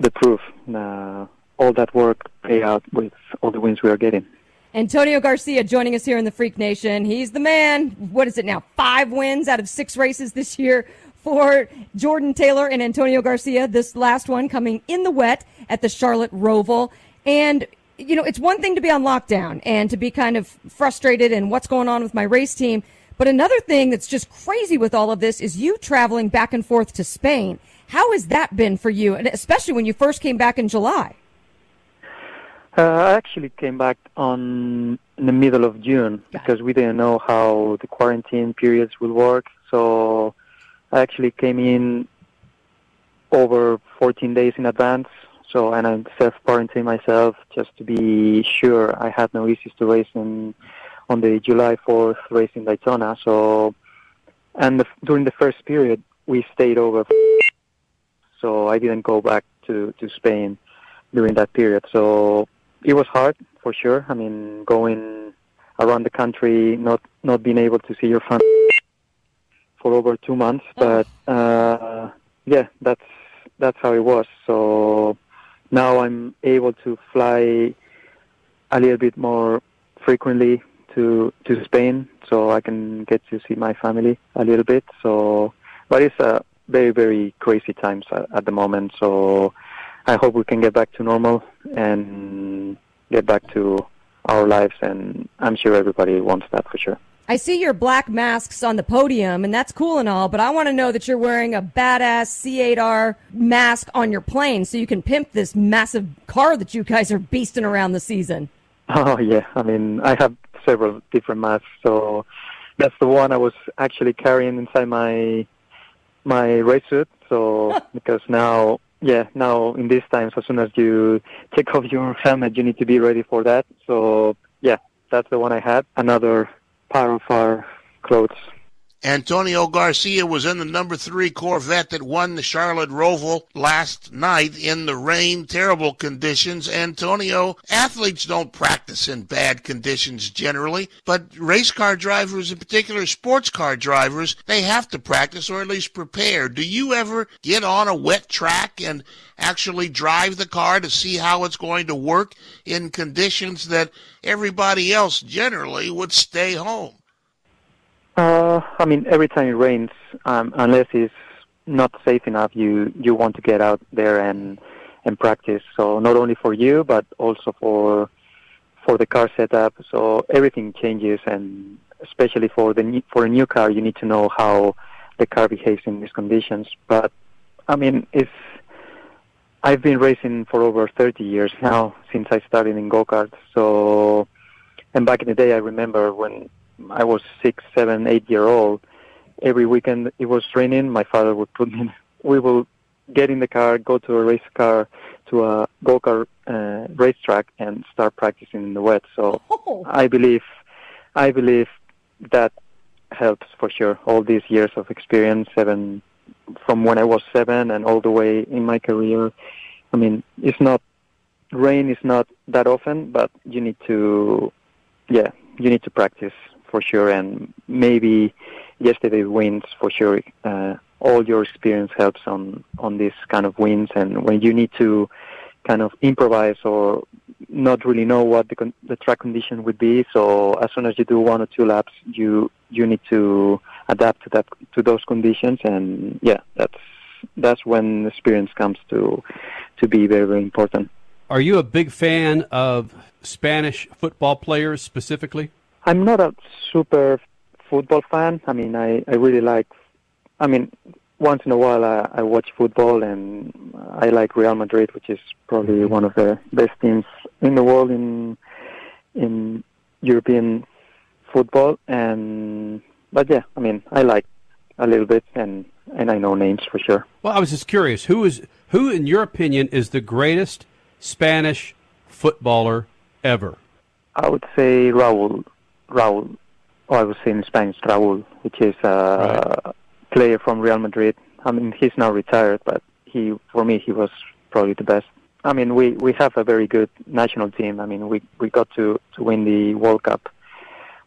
the proof. Uh, all that work pay out with all the wins we are getting. Antonio Garcia joining us here in the Freak Nation. He's the man. What is it now? Five wins out of six races this year for Jordan Taylor and Antonio Garcia. This last one coming in the wet at the Charlotte Roval. And, you know, it's one thing to be on lockdown and to be kind of frustrated and what's going on with my race team. But another thing that's just crazy with all of this is you traveling back and forth to Spain. How has that been for you, and especially when you first came back in July? Uh, I actually came back on in the middle of June because we didn't know how the quarantine periods will work. So I actually came in over 14 days in advance. So and I'm self-quarantined myself just to be sure I had no issues to race in on the July 4th race in Daytona. So and the, during the first period we stayed over. So I didn't go back to to Spain during that period. So it was hard for sure. I mean, going around the country, not not being able to see your family for over two months. Oh. But uh, yeah, that's that's how it was. So now I'm able to fly a little bit more frequently to to Spain, so I can get to see my family a little bit. So, but it's a very very crazy times at, at the moment. So I hope we can get back to normal and get back to our lives, and I'm sure everybody wants that for sure. I see your black masks on the podium, and that's cool and all, but I want to know that you're wearing a badass C8R mask on your plane so you can pimp this massive car that you guys are beasting around the season. Oh yeah, I mean I have several different masks, so that's the one I was actually carrying inside my my race suit. So because now, yeah, now in these times, as soon as you take off your helmet, you need to be ready for that. So yeah, that's the one I had. Another pair of our clothes. Antonio Garcia was in the number three Corvette that won the Charlotte Roval last night in the rain, terrible conditions. Antonio, athletes don't practice in bad conditions generally, but race car drivers, in particular sports car drivers, they have to practice or at least prepare. Do you ever get on a wet track and actually drive the car to see how it's going to work in conditions that everybody else generally would stay home? Uh, I mean, every time it rains, um, unless it's not safe enough, you you want to get out there and and practice. So not only for you, but also for for the car setup. So everything changes, and especially for the new- for a new car, you need to know how the car behaves in these conditions. But I mean, it's I've been racing for over 30 years now since I started in go karts. So, and back in the day, I remember when I was six, seven, eight year old. Every weekend it was raining. My father would put me. In. We will get in the car, go to a race car, to a go kart uh, racetrack, and start practicing in the wet. So I believe, I believe that helps for sure. All these years of experience, seven, from when I was seven and all the way in my career. I mean, it's not rain is not that often, but you need to, yeah, you need to practice for sure. And maybe yesterday wins for sure. Uh, all your experience helps on on this kind of wins, and when you need to kind of improvise or not really know what the con- the track condition would be. So as soon as you do one or two laps, you you need to adapt to that to those conditions, and yeah, that's that's when experience comes to to be very very important. Are you a big fan of Spanish football players specifically? I'm not a super football fan. I mean, I, I really like. I mean, once in a while I, I watch football, and I like Real Madrid, which is probably mm-hmm. one of the best teams in the world in in European football. And but yeah, I mean, I like a little bit, and and I know names for sure. Well, I was just curious who is who, in your opinion, is the greatest Spanish footballer ever? I would say Raúl. Raúl. Oh, I was say in Spanish, Raúl, which is uh, a player from Real Madrid. I mean, he's now retired, but he, for me, he was probably the best. I mean, we, we have a very good national team. I mean, we, we got to, to win the World Cup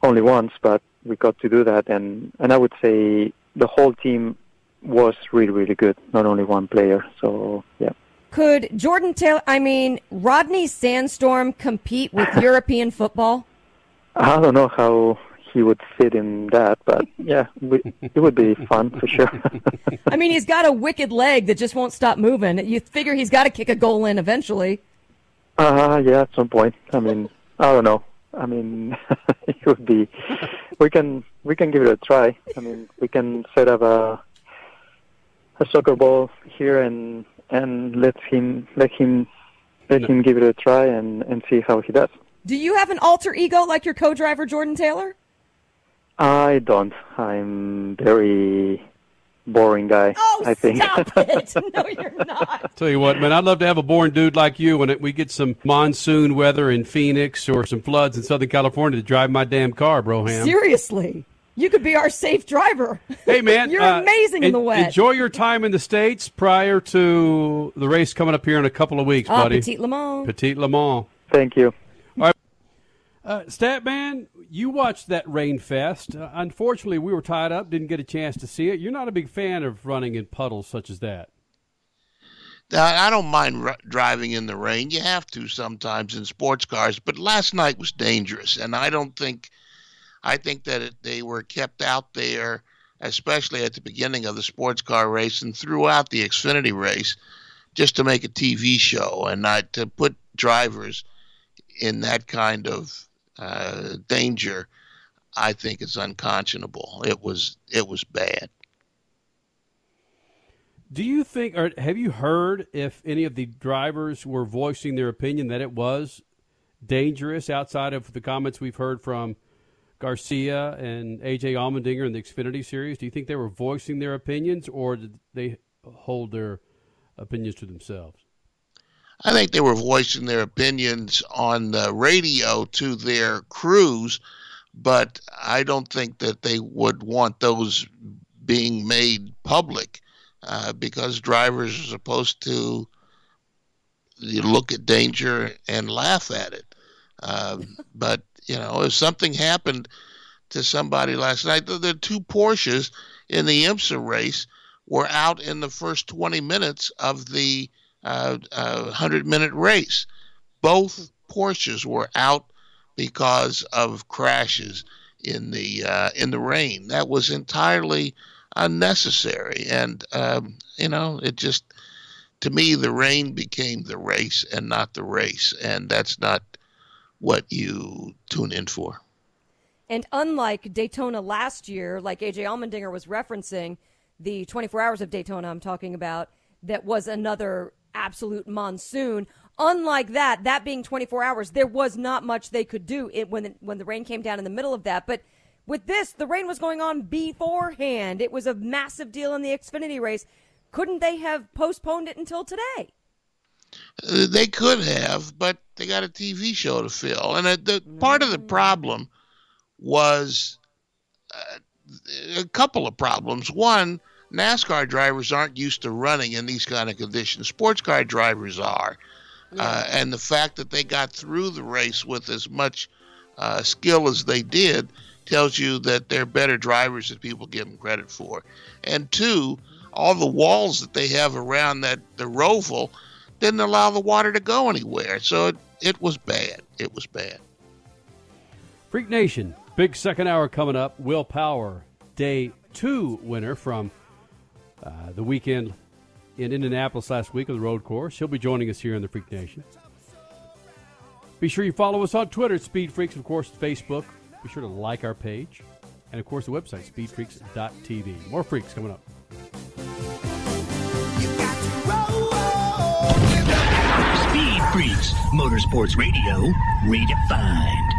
only once, but we got to do that. And, and I would say the whole team was really, really good, not only one player. So, yeah. Could Jordan Taylor, I mean, Rodney Sandstorm compete with European football? I don't know how he would fit in that, but yeah, we, it would be fun for sure. I mean, he's got a wicked leg that just won't stop moving. You figure he's got to kick a goal in eventually. Uh, yeah, at some point. I mean, I don't know. I mean, it would be. We can we can give it a try. I mean, we can set up a a soccer ball here and and let him let him let him give it a try and and see how he does. Do you have an alter ego like your co-driver Jordan Taylor? I don't. I'm very boring guy. Oh, I think. stop it! No, you're not. Tell you what, man, I'd love to have a boring dude like you when it, we get some monsoon weather in Phoenix or some floods in Southern California to drive my damn car, Broham. Seriously, you could be our safe driver. Hey, man, you're uh, amazing in en- the wet. Enjoy your time in the states prior to the race coming up here in a couple of weeks, Ah, buddy. Petit Le Mans. Petit Le Mans. Thank you. Uh, Statman, you watched that rain fest. Uh, unfortunately, we were tied up, didn't get a chance to see it. You're not a big fan of running in puddles such as that. I I don't mind r- driving in the rain. You have to sometimes in sports cars, but last night was dangerous, and I don't think. I think that it, they were kept out there, especially at the beginning of the sports car race and throughout the Xfinity race, just to make a TV show and not to put drivers in that kind of uh, danger. I think is unconscionable. It was it was bad. Do you think, or have you heard if any of the drivers were voicing their opinion that it was dangerous outside of the comments we've heard from Garcia and AJ Allmendinger in the Xfinity series? Do you think they were voicing their opinions or did they hold their opinions to themselves? I think they were voicing their opinions on the radio to their crews, but I don't think that they would want those being made public uh, because drivers are supposed to look at danger and laugh at it. Um, but you know, if something happened to somebody last night, the, the two Porsches in the IMSA race were out in the first 20 minutes of the uh, uh, 100 minute race. Both Porsches were out because of crashes in the uh, in the rain. That was entirely unnecessary, and um, you know, it just to me the rain became the race and not the race, and that's not what you tune in for. And unlike Daytona last year, like AJ Allmendinger was referencing, the 24 hours of Daytona I'm talking about, that was another absolute monsoon. Unlike that, that being 24 hours, there was not much they could do it when the, when the rain came down in the middle of that. But with this, the rain was going on beforehand. It was a massive deal in the Xfinity race. Couldn't they have postponed it until today? Uh, they could have, but they got a TV show to fill. And uh, the part of the problem was uh, a couple of problems. One, NASCAR drivers aren't used to running in these kind of conditions. Sports car drivers are. Uh, and the fact that they got through the race with as much uh, skill as they did tells you that they're better drivers than people give them credit for. And two, all the walls that they have around that the roval didn't allow the water to go anywhere. So it, it was bad. It was bad. Freak Nation, big second hour coming up. Will Power, day two winner from uh, the weekend in Indianapolis last week of the road course. He'll be joining us here in the Freak Nation. Be sure you follow us on Twitter Speed Freaks, of course, Facebook. Be sure to like our page. And, of course, the website, speedfreaks.tv. More freaks coming up. Speed Freaks, Motorsports Radio, redefined.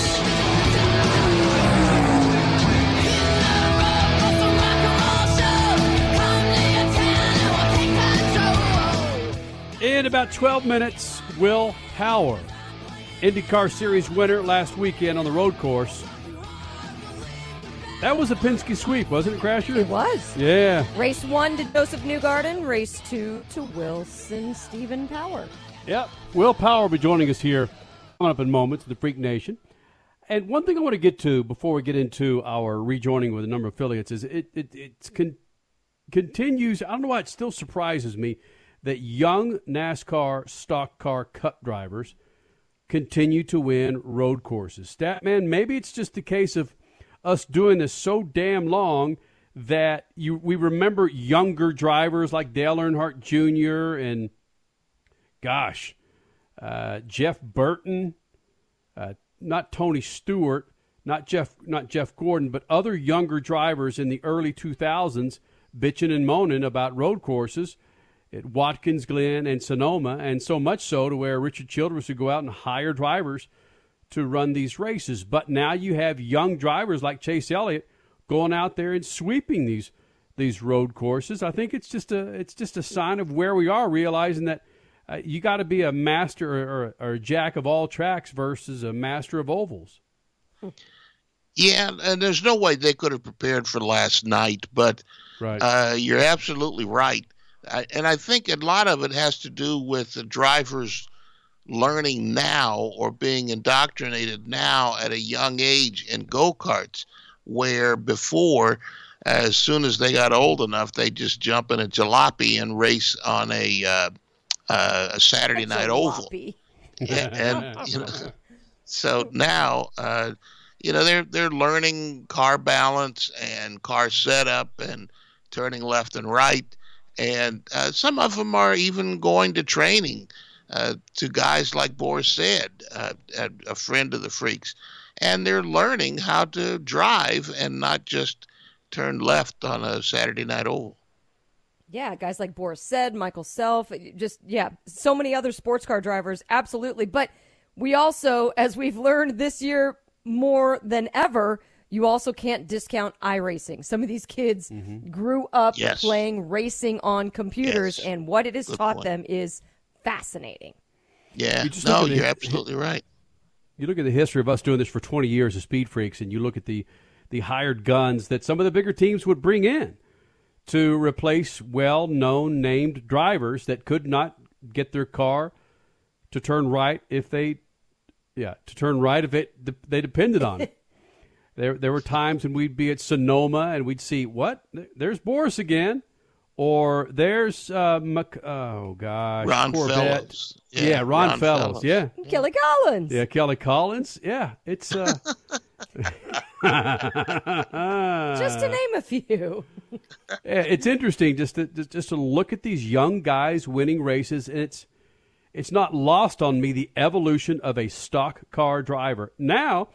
In about 12 minutes, Will Power, IndyCar Series winner last weekend on the road course. That was a Penske sweep, wasn't it, Crasher? It was. Yeah. Race one to Joseph Newgarden. Race two to Wilson Stephen Power. Yep. Will Power will be joining us here coming up in moments, the Freak Nation. And one thing I want to get to before we get into our rejoining with a number of affiliates is it, it it's con- continues. I don't know why it still surprises me that young NASCAR stock car cup drivers continue to win road courses. Statman, maybe it's just a case of us doing this so damn long that you we remember younger drivers like Dale Earnhardt Jr. and gosh, uh, Jeff Burton, uh, not Tony Stewart, not Jeff, not Jeff Gordon, but other younger drivers in the early 2000s bitching and moaning about road courses at Watkins Glen and Sonoma, and so much so to where Richard Childress would go out and hire drivers to run these races. But now you have young drivers like Chase Elliott going out there and sweeping these these road courses. I think it's just a it's just a sign of where we are, realizing that uh, you got to be a master or, or, or a jack of all tracks versus a master of ovals. Yeah, and there's no way they could have prepared for last night, but right. uh, you're absolutely right. I, and I think a lot of it has to do with the drivers learning now or being indoctrinated now at a young age in go karts, where before, as soon as they got old enough, they just jump in a jalopy and race on a uh, uh, a Saturday night oval. and, and you know, so now uh, you know they're they're learning car balance and car setup and turning left and right and uh, some of them are even going to training uh, to guys like Boris Said, uh, a friend of the freaks, and they're learning how to drive and not just turn left on a Saturday night oval. Yeah, guys like Boris Said, Michael Self, just yeah, so many other sports car drivers, absolutely. But we also, as we've learned this year more than ever, you also can't discount iRacing. Some of these kids Mm-hmm. grew up Yes. playing racing on computers, Yes. and what it has Good taught point. them is fascinating. Yeah, You just no, look at the- you're absolutely right. You look at the history of us doing this for 20 years as Speed Freaks, and you look at the the hired guns that some of the bigger teams would bring in to replace well-known named drivers that could not get their car to turn right if they yeah, to turn right if it they depended on it. there there were times when we'd be at Sonoma and we'd see what? There's Boris again. Or there's uh, Mc, oh gosh, Ron Corvette. Fellows. Yeah, Yeah, Ron, Ron Fellows. Fellows. Yeah, Kelly Collins. yeah, Kelly Collins. Yeah, it's uh, Just to name a few. Yeah, it's interesting just to, just just to look at these young guys winning races, and it's it's not lost on me the evolution of a stock car driver. Now,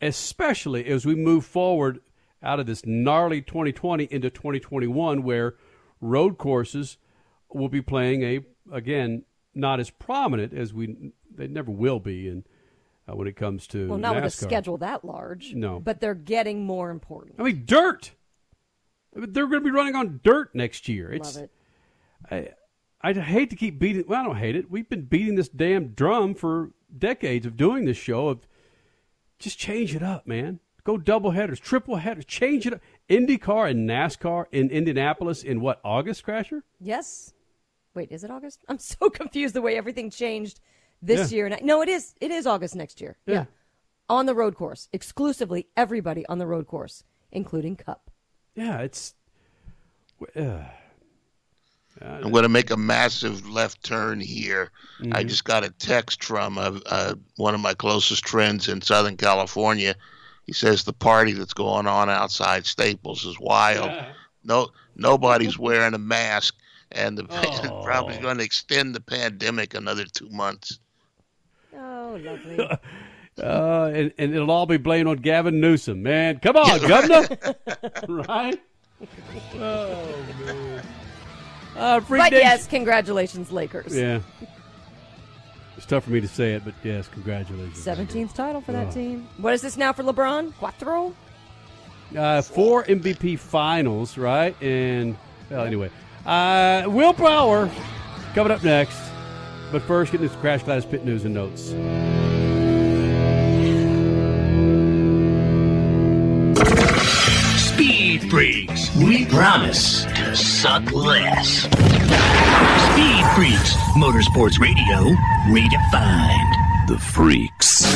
especially as we move forward out of this gnarly 2020 into 2021, where road courses will be playing a again not as prominent as we they never will be, and uh, when it comes to Well, not NASCAR. with a schedule that large. No. But they're getting more important. I mean, dirt. They're going to be running on dirt next year. It's, Love it. I, I hate to keep beating. Well, I don't hate it. We've been beating this damn drum for decades of doing this show. Of just change it up, man. Go double headers, triple headers, change it up. IndyCar and NASCAR in Indianapolis in what August, Crasher? Yes. Wait, is it August? I'm so confused the way everything changed this Yeah. year. And no, it is. It is August next year. Yeah. On the road course, exclusively everybody on the road course, including Cup. Yeah, it's. Uh, I'm going to make a massive left turn here. I Mhm. just got a text from uh uh one of my closest friends in Southern California. He says the party that's going on outside Staples is wild. No, nobody's wearing a mask, and the Oh. probably going to extend the pandemic another two months. Oh, lovely. uh, and, and it'll all be blamed on Gavin Newsom, man. Come on, Governor. right? Oh, man. Uh, but yes, congratulations, Lakers. Yeah. It's tough for me to say it, but yes, congratulations. 17th title for that Oh. team. What is this now for LeBron? Cuatro? Uh, four MVP finals, right? And, well, anyway. Uh, Will Power coming up next. But first, getting this Crash Gladys Pit News and Notes. Speed Freaks, we promise to suck less. Speed Freaks, Motorsports Radio, redefined. The Freaks.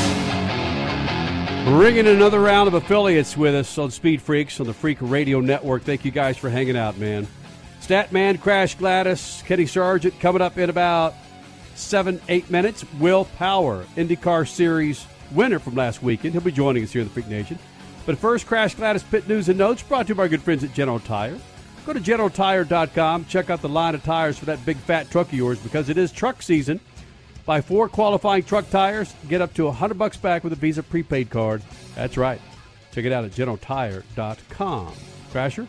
Bringing another round of affiliates with us on Speed Freaks on the Freak Radio Network. Thank you guys for hanging out, man. Statman, Crash Gladys, Kenny Sargent coming up in about seven, eight minutes. Will Power, IndyCar Series winner from last weekend. He'll be joining us here in the Freak Nation. But first, Crash Gladys Pit News and Notes brought to you by our good friends at General Tire. Go to generaltire.com. Check out the line of tires for that big fat truck of yours because it is truck season. Buy four qualifying truck tires, get up to 100 bucks back with a Visa prepaid card. That's right. Check it out at generaltire.com. Crasher?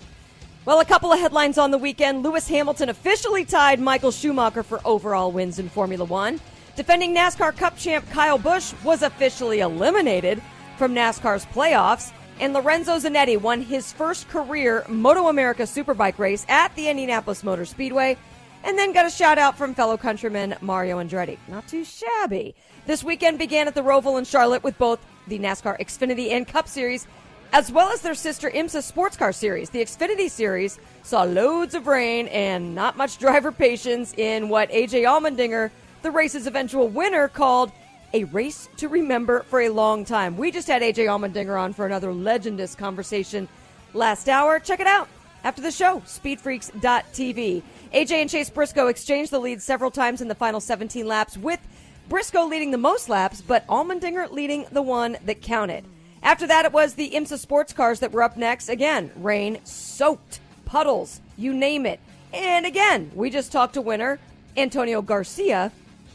Well, a couple of headlines on the weekend. Lewis Hamilton officially tied Michael Schumacher for overall wins in Formula One. Defending NASCAR Cup champ Kyle Busch was officially eliminated from NASCAR's playoffs. And Lorenzo Zanetti won his first career Moto America Superbike race at the Indianapolis Motor Speedway. And then got a shout out from fellow countryman Mario Andretti. Not too shabby. This weekend began at the Roval in Charlotte with both the NASCAR Xfinity and Cup Series as well as their sister IMSA Sports Car Series. The Xfinity Series saw loads of rain and not much driver patience in what AJ Allmendinger, the race's eventual winner, called a race to remember for a long time. We just had AJ Allmendinger on for another legendous conversation last hour. Check it out after the show, speedfreaks.tv. AJ and Chase Briscoe exchanged the lead several times in the final 17 laps, with Briscoe leading the most laps, but Allmendinger leading the one that counted. After that, it was the IMSA sports cars that were up next. Again, rain soaked, puddles, you name it. And again, we just talked to winner Antonio Garcia,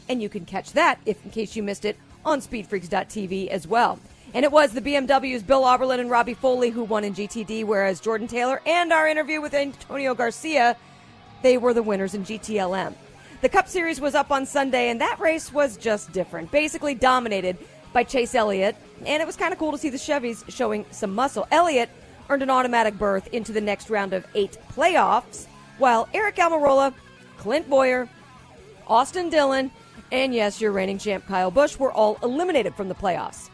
and you can catch that if, in case you missed it, on speedfreaks.tv as well. And it was the BMW's Bill Auberlen and Robby Foley who won in GTD, whereas Jordan Taylor and our interview with Antonio Garcia, they were the winners in GTLM. The Cup Series was up on Sunday, and that race was just different. Basically dominated by Chase Elliott, and it was kind of cool to see the Chevys showing some muscle. Elliott earned an automatic berth into the next round of eight playoffs, while Eric Almirola, Clint Bowyer, Austin Dillon, and yes, your reigning champ Kyle Busch were all eliminated from the playoffs.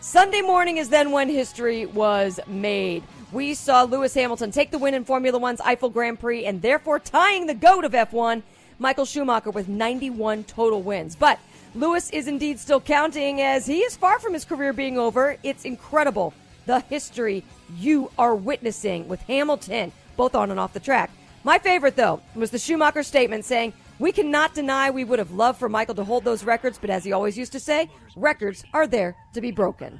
Sunday morning is then when history was made. We saw Lewis Hamilton take the win in Formula One's Eifel Grand Prix and therefore tying the GOAT of F1, Michael Schumacher, with 91 total wins. But Lewis is indeed still counting as he is far from his career being over. It's incredible the history you are witnessing with Hamilton, both on and off the track. My favorite, though, was the Schumacher statement saying, We cannot deny we would have loved for Michael to hold those records, but as he always used to say, records are there to be broken.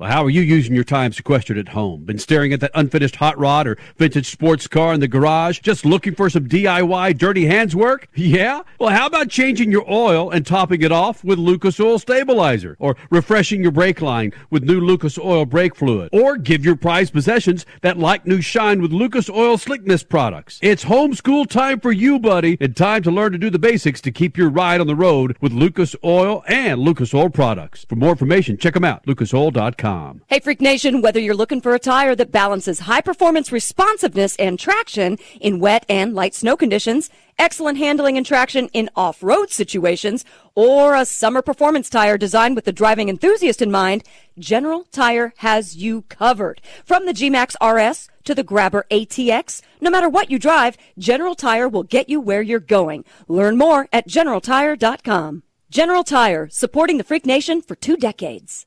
Well, how are you using your time sequestered at home? Been staring at that unfinished hot rod or vintage sports car in the garage, just looking for some DIY dirty hands work? Yeah? Well, how about changing your oil and topping it off with Lucas Oil Stabilizer? Or refreshing your brake line with new Lucas Oil brake fluid? Or give your prized possessions that like new shine with Lucas Oil Slickness products? It's homeschool time for you, buddy, and time to learn to do the basics to keep your ride on the road with Lucas Oil and Lucas Oil products. For more information, check them out, lucasoil.com. Hey, Freak Nation, whether you're looking for a tire that balances high performance responsiveness and traction in wet and light snow conditions, excellent handling and traction in off road situations, or a summer performance tire designed with the driving enthusiast in mind, General Tire has you covered. From the G-Max RS to the Grabber ATX, no matter what you drive, General Tire will get you where you're going. Learn more at generaltire.com. General Tire, supporting the Freak Nation for two decades.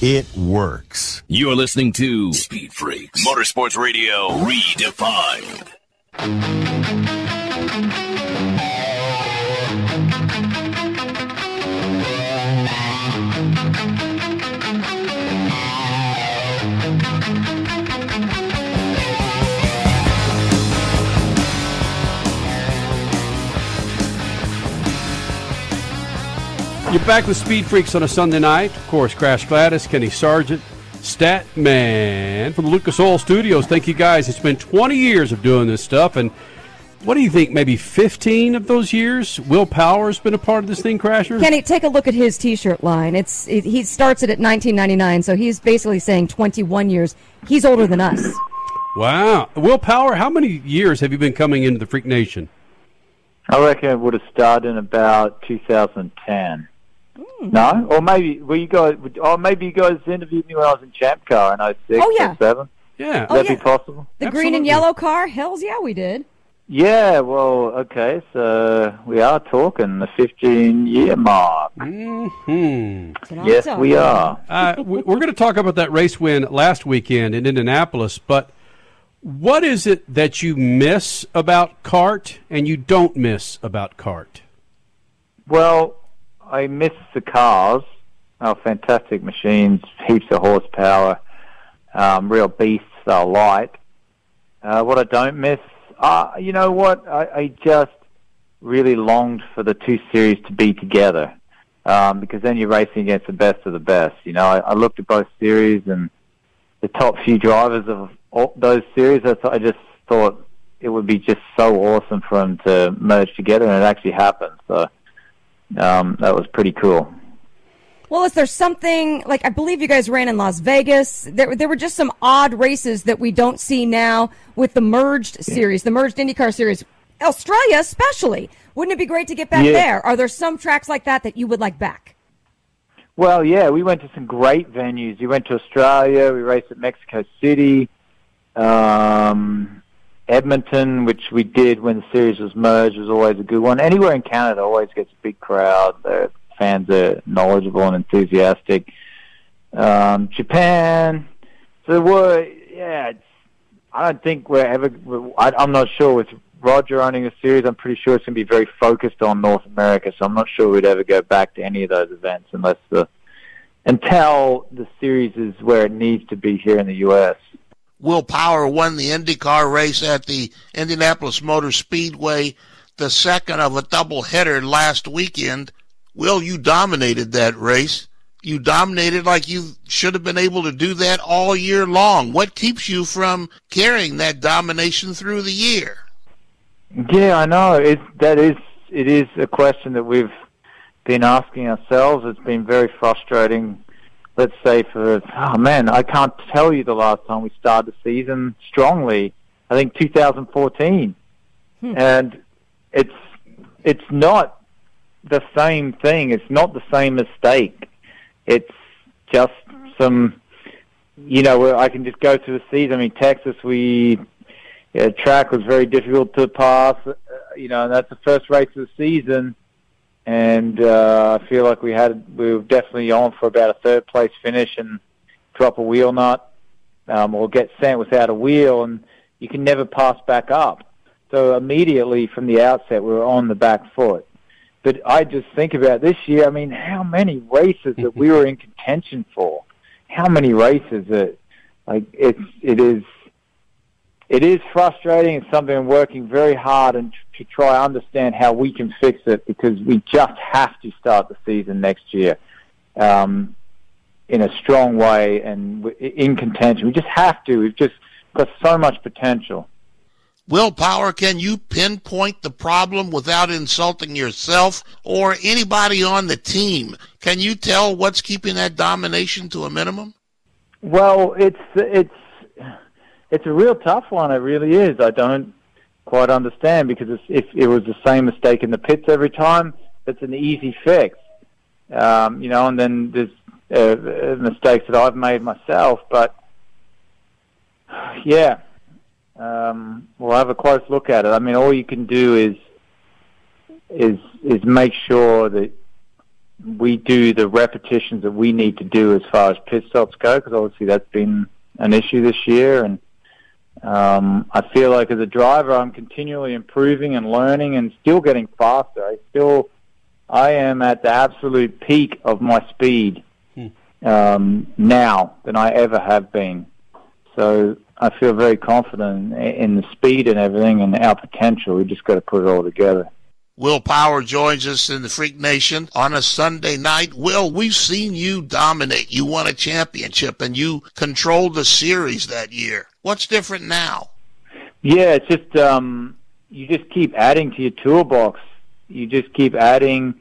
It works. You're listening to Speed Freaks Motorsports Radio Redefined. You're back with Speed Freaks on a Sunday night. Of course, Crash Gladys, Kenny Sargent, Statman from the Lucas Oil Studios. Thank you guys. It's been 20 years of doing this stuff, and what do you think? Maybe 15 of those years? Will Power's been a part of this thing, Crasher? Kenny, take a look at his T-shirt line. It's it, he starts it at 1999, so he's basically saying 21 years. He's older than us. Wow, Will Power. How many years have you been coming into the Freak Nation? I reckon it would have started in about 2010. No, or maybe were you guys? Or maybe you guys interviewed me when I was in Champ Car in 06 Oh, yeah. or 07. Yeah, Would Oh, that yeah. be possible? The green and yellow car? Hells yeah, we did. Yeah, well, okay, so we are talking the 15 year mark. Hmm. Yes, we are. Uh, we- we're going to talk about that race win last weekend in Indianapolis, but what is it that you miss about CART and you don't miss about CART? Well, I miss the cars. Oh, fantastic machines, heaps of horsepower, um, real beasts. They're light. Uh, what I don't miss, uh, you know what? I, I just really longed for the two series to be together um, because then you're racing against the best of the best. You know, I, I looked at both series and the top few drivers of all those series. I, th- I just thought it would be just so awesome for them to merge together, and it actually happened. So um, that was pretty cool. Well, is there something like I believe you guys ran in Las Vegas? There, there were just some odd races that we don't see now with the merged series, the merged IndyCar series. Australia, especially, wouldn't it be great to get back Yeah. there? Are there some tracks like that that you would like back? Well, yeah, we went to some great venues. We went to Australia. We raced at Mexico City, um, Edmonton, which we did when the series was merged, was always a good one. Anywhere in Canada always gets a big crowd. The fans are knowledgeable and enthusiastic. Um, Japan. So were, yeah. I don't think we're ever. I, I'm not sure with Roger owning a series. I'm pretty sure it's going to be very focused on North America. So I'm not sure we'd ever go back to any of those events unless the until the series is where it needs to be here in the U.S. Will Power won the IndyCar race at the Indianapolis Motor Speedway, the second of a doubleheader last weekend. Will, you dominated that race. You dominated like you should have been able to do that all year long. What keeps you from carrying that domination through the year? Yeah, I know. It that is it is a question that we've been asking ourselves. It's been very frustrating. Let's say for oh man, I can't tell you the last time we started the season strongly. I think 2014, and it's it's not the same thing. It's not the same mistake. It's just some, you know, where I can just go through the season. I mean, Texas, we yeah, track was very difficult to pass. Uh, you know, and that's the first race of the season, and uh, I feel like we had we were definitely on for about a third place finish and drop a wheel nut um, or get sent without a wheel, and you can never pass back up. So immediately from the outset, we were on the back foot. But I just think about this year. I mean, how many races that we were in contention for? How many races that like it's it is it is frustrating. It's something I'm working very hard and to try to understand how we can fix it because we just have to start the season next year um, in a strong way and in contention. We just have to. We've just got so much potential. Will Power, can you pinpoint the problem without insulting yourself or anybody on the team? Can you tell what's keeping that domination to a minimum? Well, it's it's it's a real tough one. It really is. I don't quite understand because if it was the same mistake in the pits every time, it's an easy fix. Um, you know, and then there's uh, uh, mistakes that I've made myself. But yeah, um, we'll have a close look at it. I mean, all you can do is is is make sure that we do the repetitions that we need to do as far as pit stops go, because obviously that's been an issue this year, and um, I feel like as a driver, I'm continually improving and learning and still getting faster. I still, I am at the absolute peak of my speed um, now than I ever have been. So I feel very confident in, in the speed and everything and our potential. We just got to put it all together. Will Power joins us in the Freak Nation on a Sunday night. Will, we've seen you dominate. You won a championship and you controlled the series that year. What's different now? Yeah, it's just um, you just keep adding to your toolbox. You just keep adding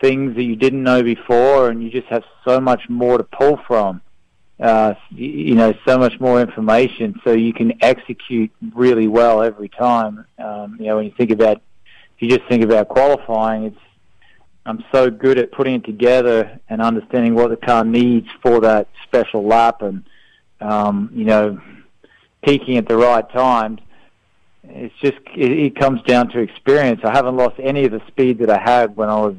things that you didn't know before, and you just have so much more to pull from. Uh, you, know, so much more information, so you can execute really well every time. Um, you know, when you think about, if you just think about qualifying, it's I'm so good at putting it together and understanding what the car needs for that special lap, and um, you know, peaking at the right times. It's just it, it comes down to experience. I haven't lost any of the speed that I had when I was,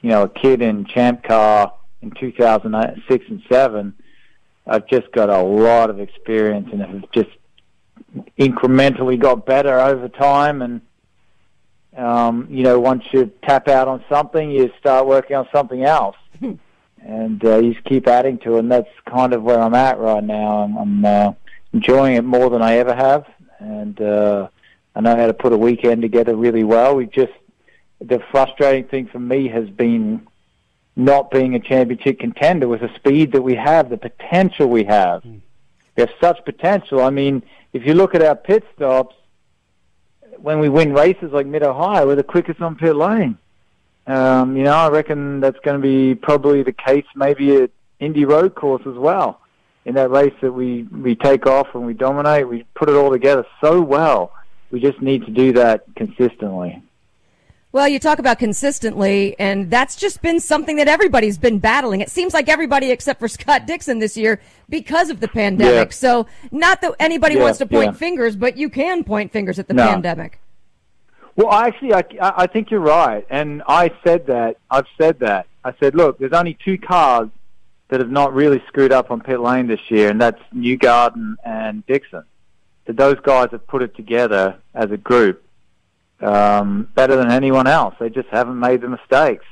you know, a kid in Champ Car in 2006 and seven. I've just got a lot of experience and have just incrementally got better over time. And um, you know, once you tap out on something, you start working on something else, and uh, you just keep adding to it. And that's kind of where I'm at right now. I'm, I'm uh, enjoying it more than I ever have, and uh, I know how to put a weekend together really well. We just the frustrating thing for me has been not being a championship contender with the speed that we have, the potential we have. We have such potential. I mean, if you look at our pit stops, when we win races like Mid Ohio, we're the quickest on pit lane. Um, you know, I reckon that's going to be probably the case maybe at Indy Road Course as well. In that race that we, we take off and we dominate, we put it all together so well. We just need to do that consistently. Well, you talk about consistently, and that's just been something that everybody's been battling. It seems like everybody except for Scott Dixon this year because of the pandemic. Yeah. So, not that anybody Yeah, wants to point yeah. fingers, but you can point fingers at the No. pandemic. Well, actually, I, I I think you're right, and I said that. I've said that. I said, look, there's only two cars that have not really screwed up on pit lane this year, and that's Newgarden and Dixon. That those guys have put it together as a group um, better than anyone else. They just haven't made the mistakes,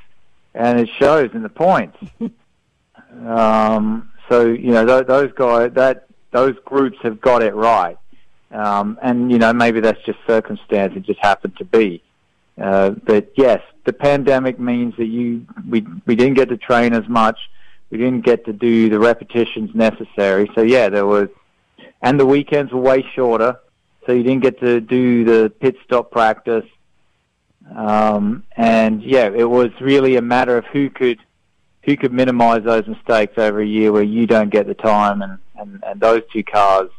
and it shows in the points. um, so you know th- those guys, that those groups have got it right. Um, and you know maybe that's just circumstance; it just happened to be. Uh, but yes, the pandemic means that you we we didn't get to train as much, we didn't get to do the repetitions necessary. So yeah, there was, and the weekends were way shorter, so you didn't get to do the pit stop practice. Um, and yeah, it was really a matter of who could who could minimize those mistakes over a year where you don't get the time, and and, and those two cars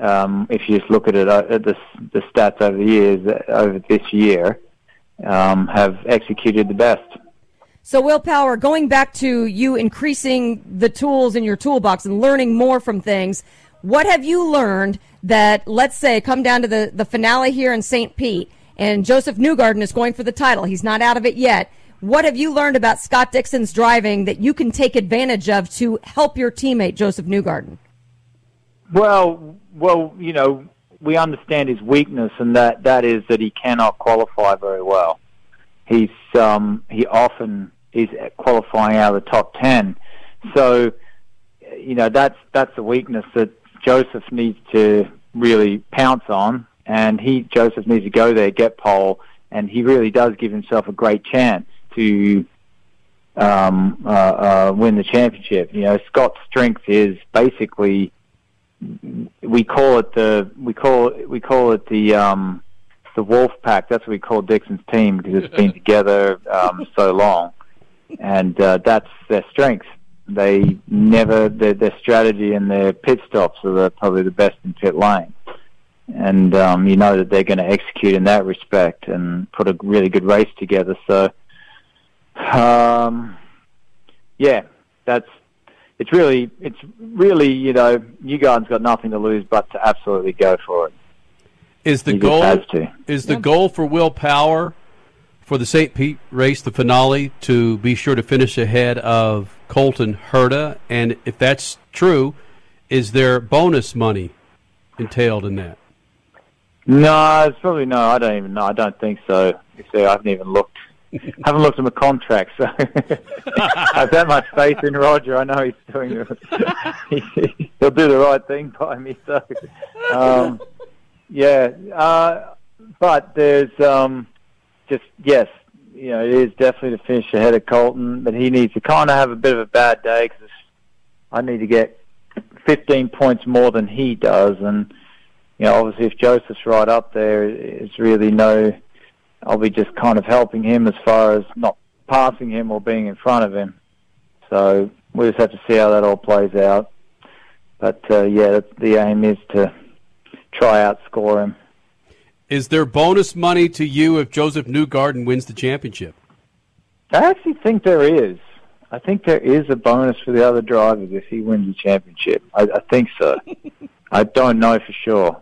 um, if you just look at it uh, at the, the stats over the years uh, over this year, um, have executed the best. So, Will Power, going back to you increasing the tools in your toolbox and learning more from things, what have you learned that, let's say, come down to the, the finale here in St. Pete, and Joseph Newgarden is going for the title? He's not out of it yet. What have you learned about Scott Dixon's driving that you can take advantage of to help your teammate, Joseph Newgarden? Well, well, you know, we understand his weakness, and that that is that he cannot qualify very well. He's um, he often is qualifying out of the top ten, so you know that's that's the weakness that Joseph needs to really pounce on, and he Joseph needs to go there, get pole, and he really does give himself a great chance to um, uh, uh, win the championship. You know, Scott's strength is basically we call it the we call we call it the um, the Wolf Pack. That's what we call Dixon's team because it's been together um, so long, and uh, that's their strength. They never their, their strategy and their pit stops are the, probably the best in pit lane, and um, you know that they're going to execute in that respect and put a really good race together. So, um, yeah, that's it's really it's really you know Newgarden's got nothing to lose but to absolutely go for it. Is the He goal has to. is the goal for Will Power for the St. Pete race, the finale, to be sure to finish ahead of Colton Herta? And if that's true, is there bonus money entailed in that? No, it's probably no. I don't even know. I don't think so. You see, I haven't even looked. haven't looked at my contract, so I have that much faith in Roger. I know he's doing it. He'll do the right thing by me. So, um, yeah. Uh, but there's um, just yes, you know, it is definitely to finish ahead of Colton, but he needs to kind of have a bit of a bad day because I need to get 15 points more than he does, and you know, obviously if Joseph's right up there, it's really no. I'll be just kind of helping him as far as not passing him or being in front of him. So we just have to see how that all plays out. But uh, yeah, the aim is to try outscore him. Is there bonus money to you if Joseph Newgarden wins the championship? I actually think there is. I think there is a bonus for the other drivers if he wins the championship. I, I think so. I don't know for sure.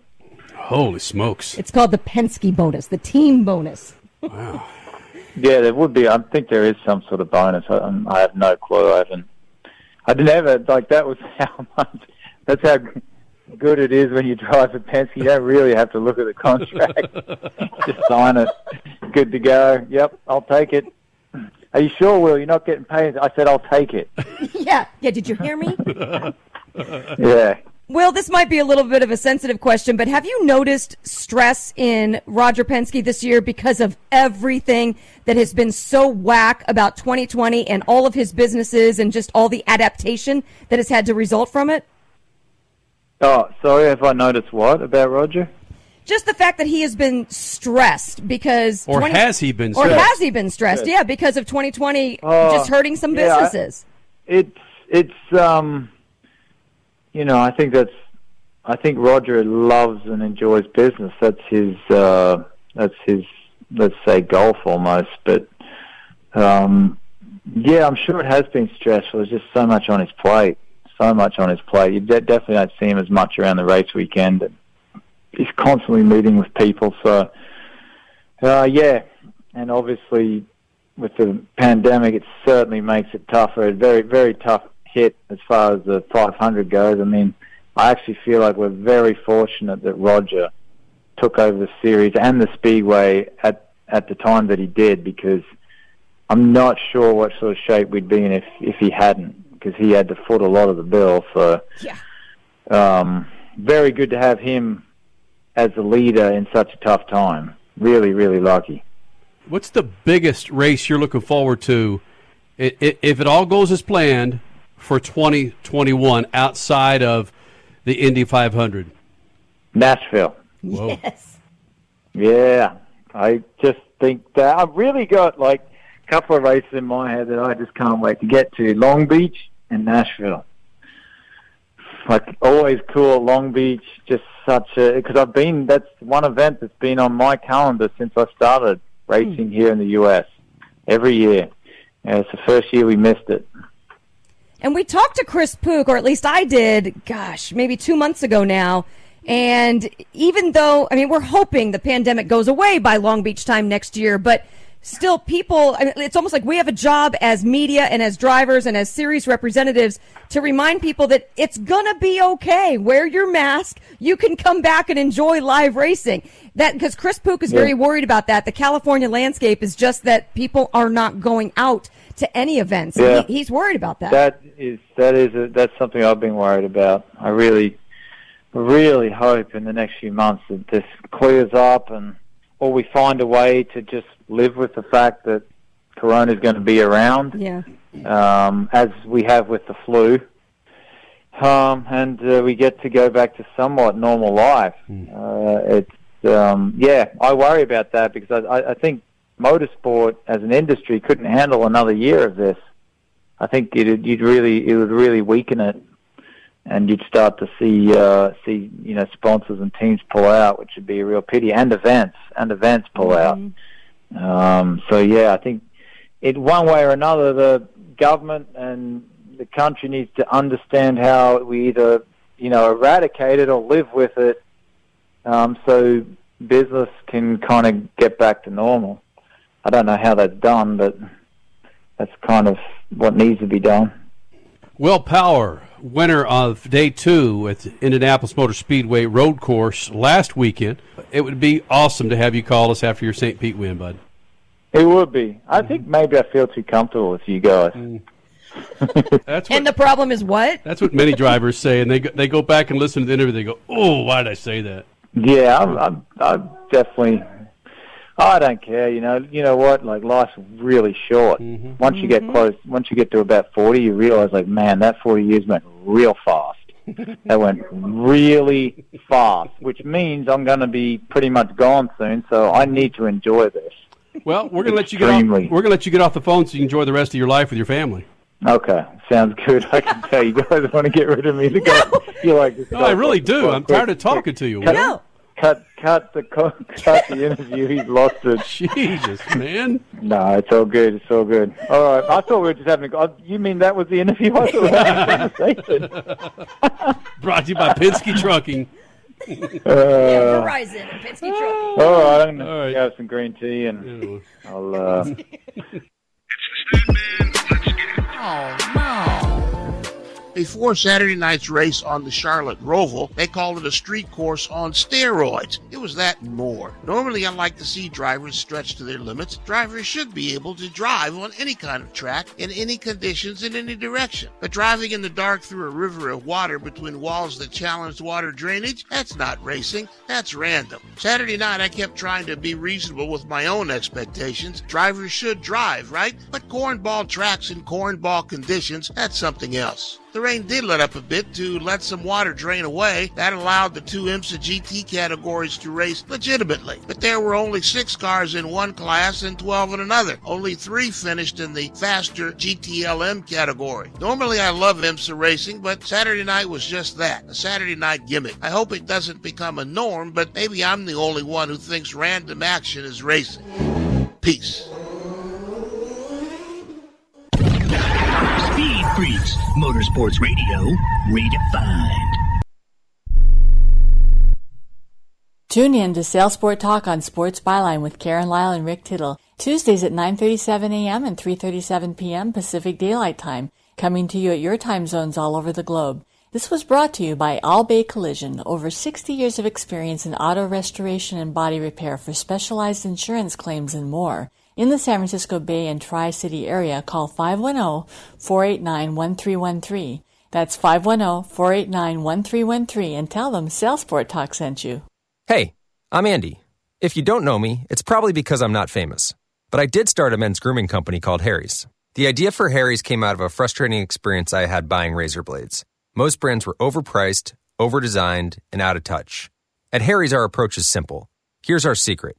Holy smokes! It's called the Penske bonus, the team bonus. Wow. Yeah, there would be. I think there is some sort of bonus. I, I'm- have no clue. I haven't. I never like that. Was how much. That's how good it is when you drive a Penske. You don't really have to look at the contract. Just sign it. Good to go. Yep, I'll take it. Are you sure, Will? You're not getting paid? I said I'll take it. yeah, yeah. Did you hear me? Yeah. Will, this might be a little bit of a sensitive question, but have you noticed stress in Roger Penske this year because of everything that has been so whack about 2020 and all of his businesses and just all the adaptation that has had to result from it? Oh, sorry. Have I noticed what about Roger? just the fact that he has been stressed because Or has he been or stressed? has he been stressed? Yes. Yeah, because of 2020 Uh, just hurting some yeah, I- businesses. it's it's um you know i think that's i think roger loves and enjoys business that's his uh that's his let's say golf almost but um yeah i'm sure it has been stressful there's just so much on his plate so much on his plate you de- definitely don't see him as much around the race weekend he's constantly meeting with people so uh yeah and obviously with the pandemic, it certainly makes it tougher. A very, very tough hit as far as the 500 goes. I mean, I actually feel like we're very fortunate that Roger took over the series and the Speedway at at the time that he did, because I'm not sure what sort of shape we'd be in if if he hadn't, because he had to foot a lot of the bill. So, yeah. um, very good to have him as a leader in such a tough time. Really, really lucky. What's the biggest race you're looking forward to, i- i- if it all goes as planned, for 2021 outside of the Indy 500? Nashville. Whoa. Yes. Yeah, I just think that I've really got like a couple of races in my head that I just can't wait to get to: Long Beach and Nashville. Like always cool Long Beach, just such a because I've been that's one event that's been on my calendar since I started racing hmm. here in the U.S. every year. And it's the first year we missed it. And we talked to Chris Pook, or at least I did, gosh, maybe two months ago now. And even though, I mean, we're hoping the pandemic goes away by Long Beach time next year, but still people, I mean, it's almost like we have a job as media and as drivers and as series representatives to remind people that it's gonna be okay. Wear your mask. You can come back and enjoy live racing. That, because Chris Pook is Yeah. very worried about that. The California landscape is just that people are not going out to any events. Yeah. He, he's worried about that. That is that is a, that's something I've been worried about. I really, really hope in the next few months that this clears up and or we find a way to just live with the fact that Corona is going to be around, Yeah. um, as we have with the flu, um, and uh, we get to go back to somewhat normal life. Uh, it's um, yeah, I worry about that because I, I, I think motorsport as an industry couldn't handle another year of this. I think it you'd really it would really weaken it, and you'd start to see uh, see you know sponsors and teams pull out, which would be a real pity, and events and events pull out. Um, so yeah, I think it one way or another the government and the country needs to understand how we either you know eradicate it or live with it, um, so business can kind of get back to normal. I don't know how that's done, but that's kind of what needs to be done. Will Power, winner of day two at the Indianapolis Motor Speedway road course last weekend. It would be awesome to have you call us after your St. Pete win, bud. It would be. I think maybe I feel too comfortable with you guys. Mm. That's and the problem is what? That's what many drivers say, and they go, they go back and listen to the interview. They go, "Oh, why did I say that?" Yeah, I'm, I'm, I'm definitely. I don't care. You know. You know what? Like life's really short. Mm-hmm. Once you get mm-hmm. close, once you get to about forty, you realize, like, man, that forty years went real fast. that went really fast, which means I'm going to be pretty much gone soon. So I need to enjoy this. Well, we're gonna let you get off, we're gonna let you get off the phone so you can enjoy the rest of your life with your family. Okay, sounds good. I can tell you guys want to get rid of me. The guy, you like this No, I really do. I'm tired of talking to you. Cut, Will. Cut, cut the co- cut the interview. He's lost it. Jesus, man. No, it's all good. It's all good. All right. I thought we were just having. A, oh, you mean that was the interview? I thought we were having a. Brought to you by Penske Trucking. Uh, Verizon and Penske Truck. all right. I'm gonna have some green tea and I'll. Uh, Oh, no. Before Saturday night's race on the Charlotte Roval, they called it a street course on steroids. It was that and more. Normally, I like to see drivers stretch to their limits. Drivers should be able to drive on any kind of track, in any conditions, in any direction. But driving in the dark through a river of water between walls that challenged water drainage, that's not racing, that's random. Saturday night, I kept trying to be reasonable with my own expectations. Drivers should drive, right? But cornball tracks and cornball conditions, that's something else. The rain did let up a bit to let some water drain away. That allowed the two IMSA GT categories to race legitimately. But there were only six cars in one class and 12 in another. Only three finished in the faster GTLM category. Normally I love IMSA racing, but Saturday night was just that, a Saturday night gimmick. I hope it doesn't become a norm, but maybe I'm the only one who thinks random action is racing. Peace. Motorsports Radio, redefined. Tune in to Sail Sport Talk on Sports Byline with Karen Lyle and Rick Tittle. Tuesdays at 9:37 a.m. and 3:37 p.m. Pacific Daylight Time, coming to you at your time zones all over the globe. This was brought to you by All Bay Collision, over 60 years of experience in auto restoration and body repair for specialized insurance claims and more. In the San Francisco Bay and Tri City area, call 510 489 1313. That's 510 489 1313 and tell them Salesport Talk sent you. Hey, I'm Andy. If you don't know me, it's probably because I'm not famous. But I did start a men's grooming company called Harry's. The idea for Harry's came out of a frustrating experience I had buying razor blades. Most brands were overpriced, overdesigned, and out of touch. At Harry's, our approach is simple. Here's our secret.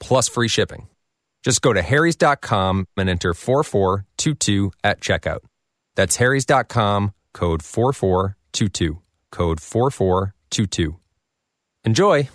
plus free shipping. Just go to harrys.com and enter 4422 at checkout. That's harrys.com, code 4422, code 4422. Enjoy!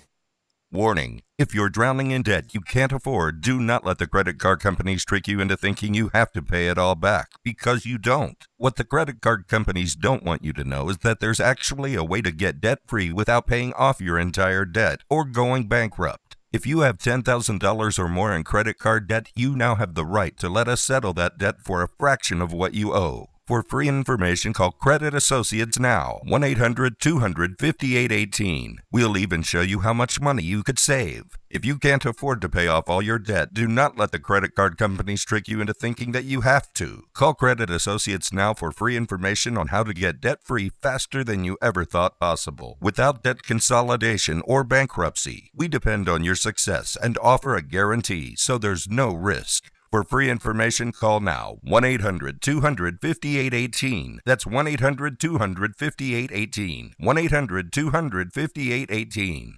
Warning if you're drowning in debt you can't afford, do not let the credit card companies trick you into thinking you have to pay it all back, because you don't. What the credit card companies don't want you to know is that there's actually a way to get debt free without paying off your entire debt or going bankrupt. If you have $10,000 or more in credit card debt, you now have the right to let us settle that debt for a fraction of what you owe. For free information, call Credit Associates now, 1 800 200 5818. We'll even show you how much money you could save. If you can't afford to pay off all your debt, do not let the credit card companies trick you into thinking that you have to. Call Credit Associates now for free information on how to get debt free faster than you ever thought possible, without debt consolidation or bankruptcy. We depend on your success and offer a guarantee, so there's no risk. For free information, call now 1 800 200 5818. That's 1 800 200 5818. 1 800 200 5818.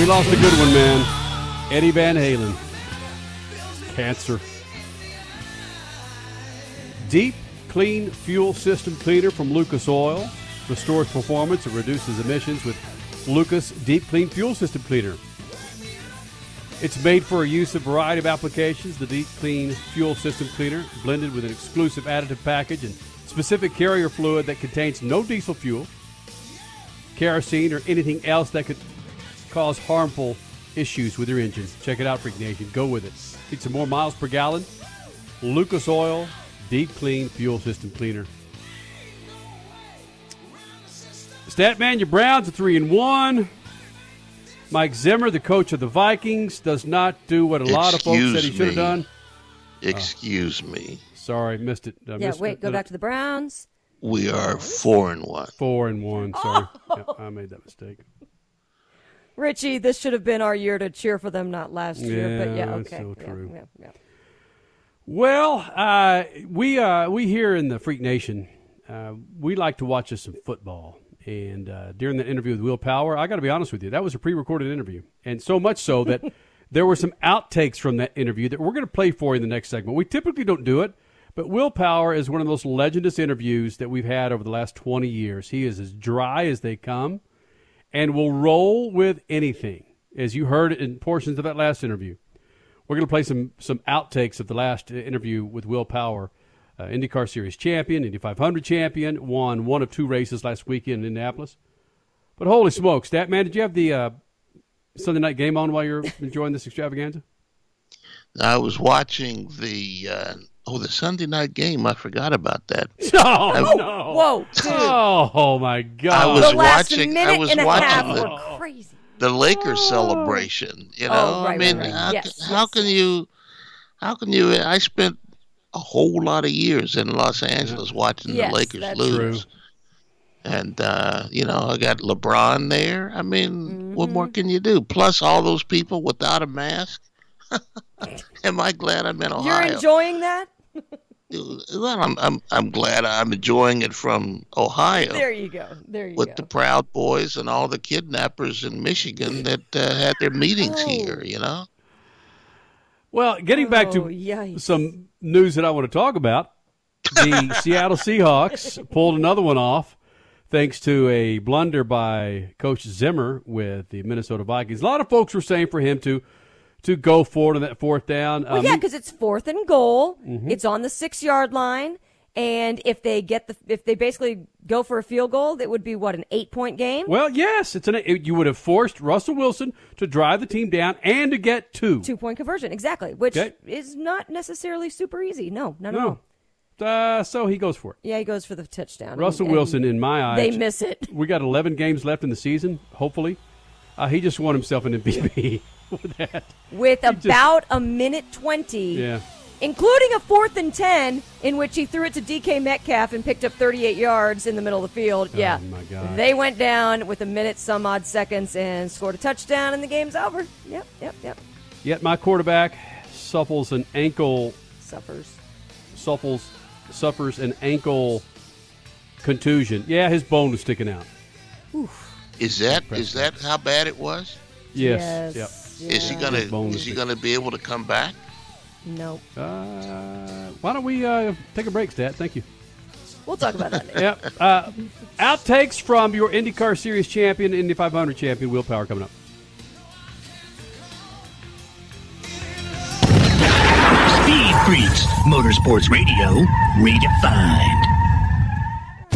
We lost a good one, man. Eddie Van Halen. Cancer. Deep Clean Fuel System Cleaner from Lucas Oil restores performance and reduces emissions with Lucas Deep Clean Fuel System Cleaner. It's made for a use of a variety of applications. The Deep Clean Fuel System Cleaner, blended with an exclusive additive package and specific carrier fluid that contains no diesel fuel, kerosene, or anything else that could cause harmful issues with your engines. Check it out, Freak Nation. Go with it. Need some more miles per gallon? Lucas Oil Deep Clean Fuel System Cleaner. Statman, your Browns are three and one. Mike Zimmer, the coach of the Vikings, does not do what a lot of folks said he should have done. Excuse me. Uh, sorry, missed it. I yeah, missed wait, it. go back to the Browns. We are four and one. Four and one. Sorry, oh. Yep, I made that mistake. Richie, this should have been our year to cheer for them, not last year. But Yeah, yeah, okay. so true. yeah, yeah. Well, uh, we uh, we here in the Freak Nation, uh, we like to watch us some football. And uh, during the interview with Will Power, I got to be honest with you, that was a pre-recorded interview, and so much so that there were some outtakes from that interview that we're going to play for you in the next segment. We typically don't do it, but Will Power is one of those legendous interviews that we've had over the last twenty years. He is as dry as they come, and will roll with anything, as you heard in portions of that last interview. We're going to play some some outtakes of the last uh, interview with Will Power, uh, IndyCar Series champion, Indy 500 champion, won one of two races last weekend in Indianapolis. But holy smokes, that man! Did you have the uh, Sunday night game on while you're enjoying this extravaganza? I was watching the uh, oh the Sunday night game. I forgot about that. Oh I, no! Whoa, Oh, oh my God! I was the last watching. minute I was and a watching half the, were crazy. the Lakers celebration. You know, Oh, right, I mean, right, right. how, Yes, how can you? How can you? I spent a whole lot of years in Los Angeles watching Yes, the Lakers that's lose. And uh, you know, I got LeBron there. I mean, what more Mm-hmm. can you do? Plus, all those people without a mask. Am I glad I'm in Ohio? You're enjoying that? well, I'm, I'm I'm glad I'm enjoying it from Ohio There you go. There you with go. the Proud Boys and all the kidnappers in Michigan that uh, had their meetings Oh. here. You know. Well, getting back to Oh, yikes. some news that I want to talk about, the Seattle Seahawks pulled another one off thanks to a blunder by Coach Zimmer with the Minnesota Vikings. A lot of folks were saying for him to to go forward on that fourth down. Well, Um, yeah, because it's fourth and goal. Mhm. It's on the six yard line, and if they get the if they basically go for a field goal, that would be what an eight point game. well, yes, it's an it, you would have forced Russell Wilson to drive the team down and to get two. Two point conversion, exactly, which Okay. is not necessarily super easy. No, no, no. No. Uh, so he goes for it. Yeah, he goes for the touchdown. Russell and- Wilson, in my eyes, they miss it. We got 11 games left in the season. Hopefully, uh, he just won himself an MVP with that. with just- about a minute twenty. Yeah. including a fourth and 10 in which he threw it to DK Metcalf and picked up 38 yards in the middle of the field. Oh, yeah. Oh, my God. They went down with a minute, some odd seconds, and scored a touchdown, and the game's over. Yep, yep, yep. Yet my quarterback suffers an ankle Suffers. suffers suffers an ankle contusion. Yeah, his bone was sticking out. Is that is that how bad it was? Yes. Yes. Yep. Is she gonna is was he sticking- gonna be able to come back? Nope. Uh, why don't we uh, take a break, Stat? Thank you. We'll talk about that later. Yep. Uh, outtakes from your IndyCar Series champion, Indy 500 champion, Will Power, coming up. Speed Freaks, Motorsports Radio, redefined.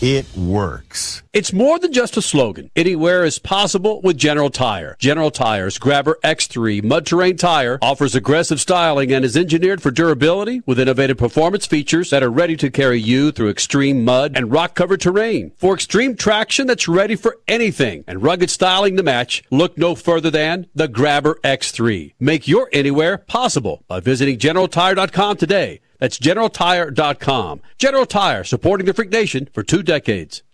It works. It's more than just a slogan. Anywhere is possible with General Tire. General Tire's Grabber X3 mud terrain tire offers aggressive styling and is engineered for durability with innovative performance features that are ready to carry you through extreme mud and rock covered terrain. For extreme traction that's ready for anything and rugged styling to match, look no further than the Grabber X3. Make your anywhere possible by visiting GeneralTire.com today. That's GeneralTire.com. General Tire, supporting the Freak Nation for two decades.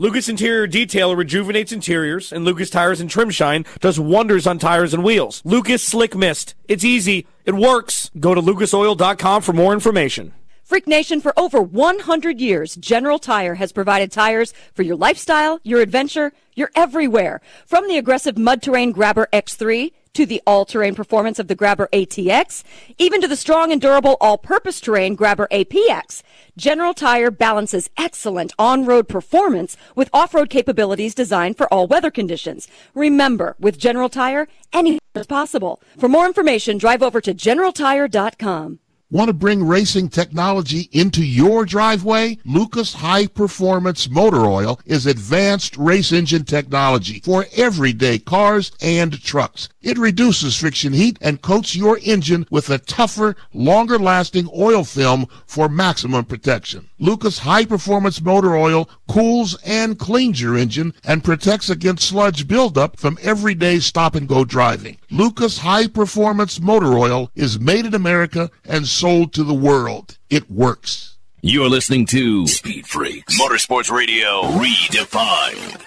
Lucas Interior Detail rejuvenates interiors, and Lucas Tires and Trim Shine does wonders on tires and wheels. Lucas Slick Mist. It's easy. It works. Go to lucasoil.com for more information. Freak Nation, for over 100 years, General Tire has provided tires for your lifestyle, your adventure, your everywhere. From the aggressive mud terrain Grabber X3 to the all-terrain performance of the Grabber ATX, even to the strong and durable all-purpose terrain Grabber APX. General Tire balances excellent on-road performance with off-road capabilities designed for all weather conditions. Remember, with General Tire, anything is possible. For more information, drive over to generaltire.com. Want to bring racing technology into your driveway? Lucas High Performance Motor Oil is advanced race engine technology for everyday cars and trucks. It reduces friction heat and coats your engine with a tougher, longer lasting oil film for maximum protection. Lucas High Performance Motor Oil cools and cleans your engine and protects against sludge buildup from everyday stop and go driving. Lucas High Performance Motor Oil is made in America and sold to the world. It works. You're listening to Speed Freaks Motorsports Radio Redefined.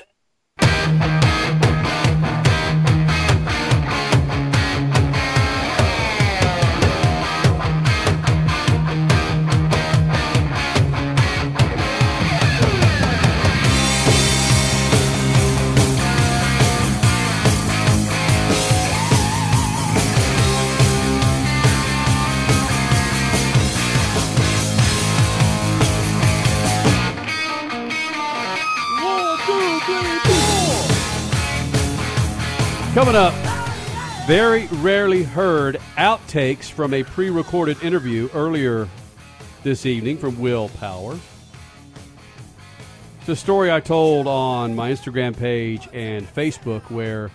Coming up, very rarely heard outtakes from a pre recorded interview earlier this evening from Will Power. It's a story I told on my Instagram page and Facebook where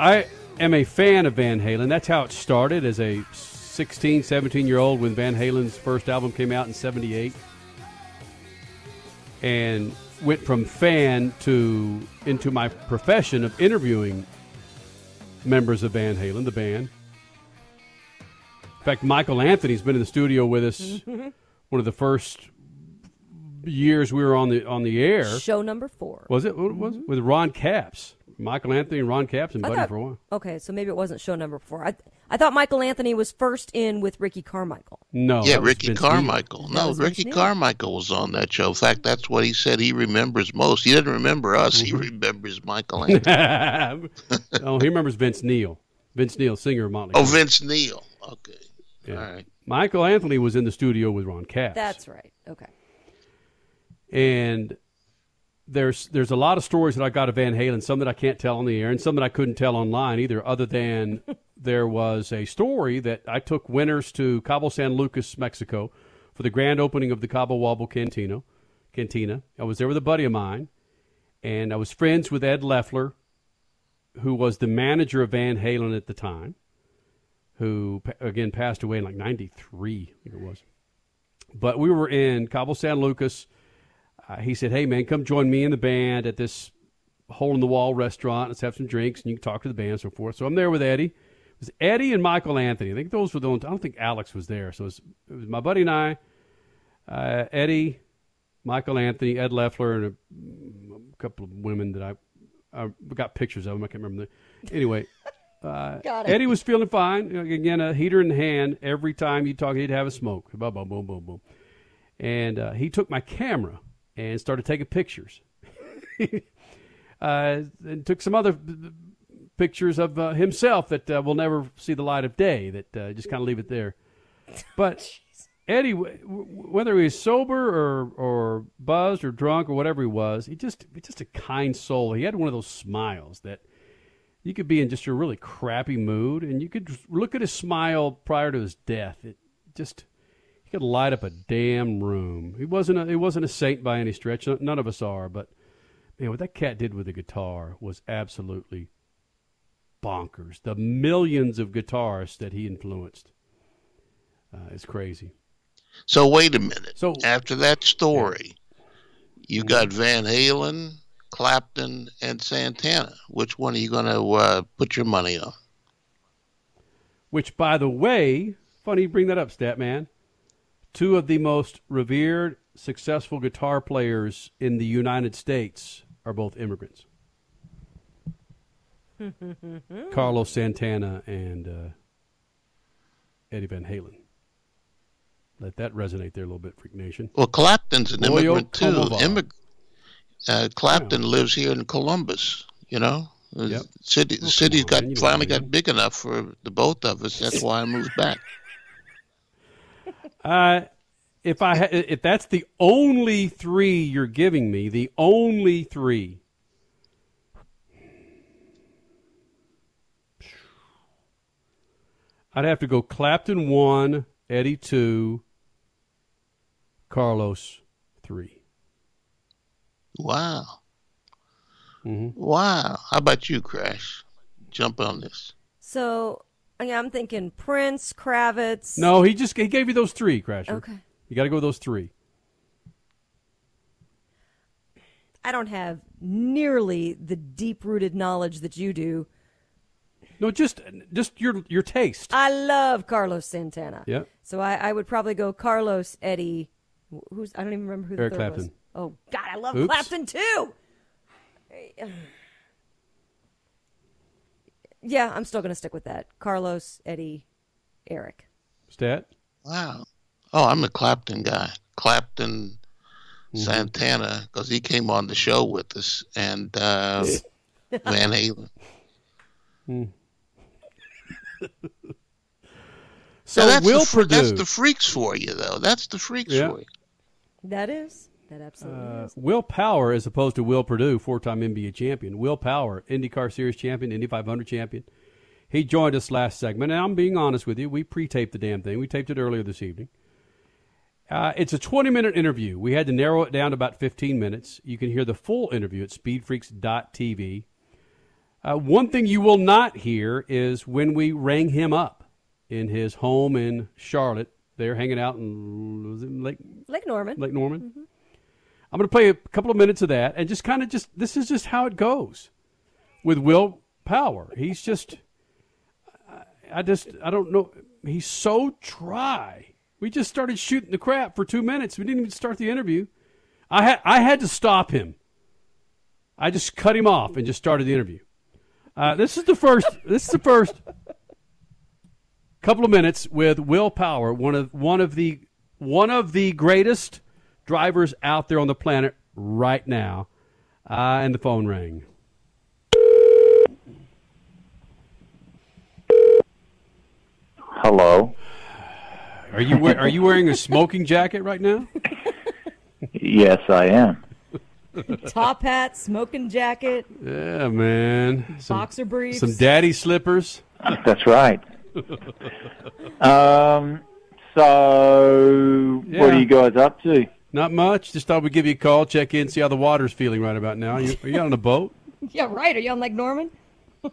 I am a fan of Van Halen. That's how it started as a 16, 17 year old when Van Halen's first album came out in 78. And went from fan to into my profession of interviewing members of Van Halen, the band. In fact, Michael Anthony's been in the studio with us Mhm. one of the first years we were on the on the air. Show number four. Was it? What was it? With Ron Caps, Michael Anthony and Ron Caps, and I Buddy thought- for a while. Okay, so maybe it wasn't show number four. I, I thought Michael Anthony was first in with Ricky Carmichael. No, yeah, Ricky Carmichael. That No, was Ricky Neil. Carmichael was on that show. In fact, that's what he said he remembers most. He didn't remember us. He mm-hmm. remembers Michael Anthony. oh, he remembers Vince Neil. Vince Neil, singer of Motley. oh, Crue. Vince Neil. Okay. Yeah. All right. Michael Anthony was in the studio with Ron Caps. That's right. Okay. and there's there's a lot of stories that I got of Van Halen, some that I can't tell on the air, and some that I couldn't tell online either. Other than there was a story that I took winners to Cabo San Lucas, Mexico, for the grand opening of the Cabo Wabo Cantina. Cantina. I was there with a buddy of mine, and I was friends with Ed Leffler, who was the manager of Van Halen at the time, who again passed away in like '93, I think it was. But we were in Cabo San Lucas. Uh, he said, "Hey man, come join me in the band at this hole in the wall restaurant. Let's have some drinks and you can talk to the band and so forth." So I'm there with Eddie. It was Eddie and Michael Anthony. I think those were the only. I don't think Alex was there. So it was, it was my buddy and I, uh, Eddie, Michael Anthony, Ed Leffler, and a, a couple of women that I I got pictures of them. I can't remember the. Anyway. Uh. Eddie was feeling fine. Again, a heater in hand. Every time you talk, he'd have a smoke. Boom, boom, boom, boom, boom. And uh, he took my camera and started taking pictures. uh, and took some other pictures of uh, himself that uh, will never see the light of day. That uh, just kind of leave it there. But Eddie, w- w- whether he was sober or or buzzed or drunk or whatever he was, he just just a kind soul. He had one of those smiles that you could be in just a really crappy mood, and you could look at his smile prior to his death. It just he could light up a damn room. He wasn't a, he wasn't a saint by any stretch. None of us are, but man, what that cat did with the guitar was absolutely bonkers. The millions of guitarists that he influenced. Uh, it's crazy. So wait a minute. So after that story, you got Van Halen, Clapton, and Santana. Which one are you going to uh, put your money on? Which, by the way, funny you bring that up, Statman. Two of the most revered, successful guitar players in the United States are both immigrants. Carlos Santana and uh, Eddie Van Halen. Let that resonate there a little bit, Freak Nation. Well, Clapton's an Oyo immigrant too. Komovar. Immig- uh, Clapton lives here in Columbus. You know, the city. The city's got man, you know finally got big enough for the both of us. That's why I moved back. Uh, if I ha- if that's the only three you're giving me, the only three. I'd have to go Clapton one, Eddie two, Carlos three. Wow. Mm-hmm. Wow. How about you, Crash? Jump on this. So, Oh, yeah, I'm thinking Prince, Kravitz. No, he just he gave you those three, Crasher. Okay. You got to go with those three. I don't have nearly the deep rooted knowledge that you do. No, just just your your taste. I love Carlos Santana. Yeah. So I, I would probably go Carlos, Eddie. Who's I don't even remember who the Eric third was. Oh God, I love Oops. Clapton too. Yeah, I'm still going to stick with that. Carlos, Eddie, Eric. Stat. Wow. Oh, I'm a Clapton guy. Clapton, Mm-hmm. Santana, because he came on the show with us, and uh, Van Halen. Hmm. So So that's Will the, fr- that's the freaks for you, though. That's the freaks Yeah. for you. That is. That absolutely Uh, is. Will Power, as opposed to Will Perdue, four-time NBA champion. Will Power, IndyCar Series champion, Indy 500 champion. He joined us last segment, and I'm being honest with you. We pre-taped the damn thing. We taped it earlier this evening. Uh, it's a 20-minute interview. We had to narrow it down to about 15 minutes. You can hear the full interview at SpeedFreaks.tv. Uh, one thing you will not hear is when we rang him up in his home in Charlotte. They're hanging out in Lake Lake Norman. Lake Norman. I'm going to play a couple of minutes of that and just kind of just this is just how it goes with Will Power. He's just I- just I don't know. He's so dry. We just started shooting the crap for two minutes. We didn't even start the interview. I had I had to stop him. I just cut him off and just started the interview. Uh, this is the first. This is the first couple of minutes with Will Power, one of one of the one of the greatest drivers out there on the planet right now. Uh, and the phone rang. Hello. Are you we- are you wearing a smoking jacket right now? Yes, I am. Top hat, smoking jacket. Yeah, man. Boxer briefs. Some daddy slippers. That's right. Um. So, what are you guys up to? Not much. Just thought we'd give you a call, check in, see how the water's feeling right about now. You, are you on a boat? Yeah, right. Are you on Lake Norman?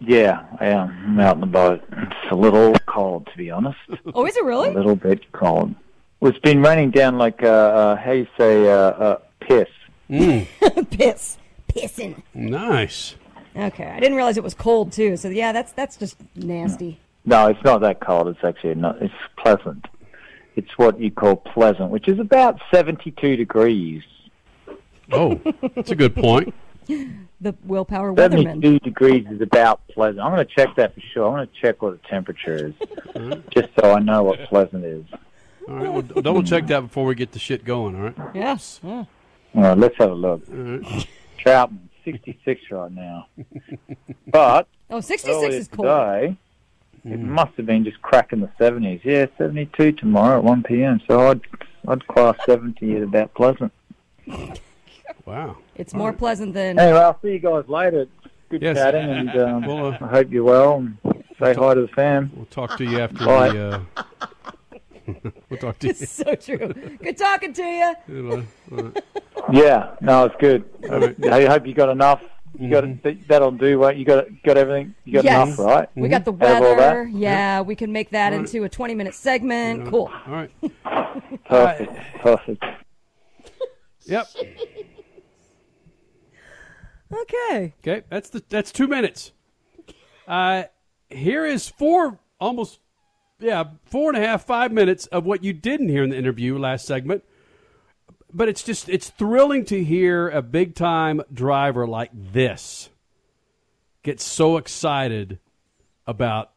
Yeah, I am. I'm out in the boat. It's a little cold, to be honest. Oh, is it really? A little bit cold. Well, it's been raining down like uh, uh how you say uh, uh piss. Mm, Piss. Pissing. nice. Okay, I didn't realize it was cold too. So yeah, that's that's just nasty. No, it's not that cold. It's actually not. It's pleasant. It's what you call pleasant, which is about seventy-two degrees. Oh, that's a good point. The Will Power weatherman. Seventy-two degrees is about pleasant. I'm going to check that for sure. I'm going to check what the temperature is, just so I know what pleasant is. All right, well, double check that before we get the shit going. All right. Yes. Yeah. All right, let's have a look. All right. Troutman, 66 right now. But Oh, 66 is cold. today, it must have been just crack in the 70s. Yeah, 72 tomorrow at 1 p.m. So I'd I'd class 70 at about pleasant. Wow. It's more pleasant than. Anyway, I'll see you guys later. Good Yes. chatting, and um, Well, uh, I hope you're well. And say hi to the fam. We'll talk to you after Bye. the. Uh, we'll talk to you. It's so true. Good talking to you. Yeah, no, it's good. All right. I hope you got enough You got it, that'll do what you got. Got everything. You got yes. enough, right? We got the weather. that? Yeah, we can make that into a 20 minute segment. Cool. All right. Perfect. Perfect. Yep. Okay. Okay, that's the that's two minutes. Uh, here is four, almost, yeah, four and a half, five minutes of what you didn't hear in the interview last segment. But it's just it's thrilling to hear a big time driver like this get so excited about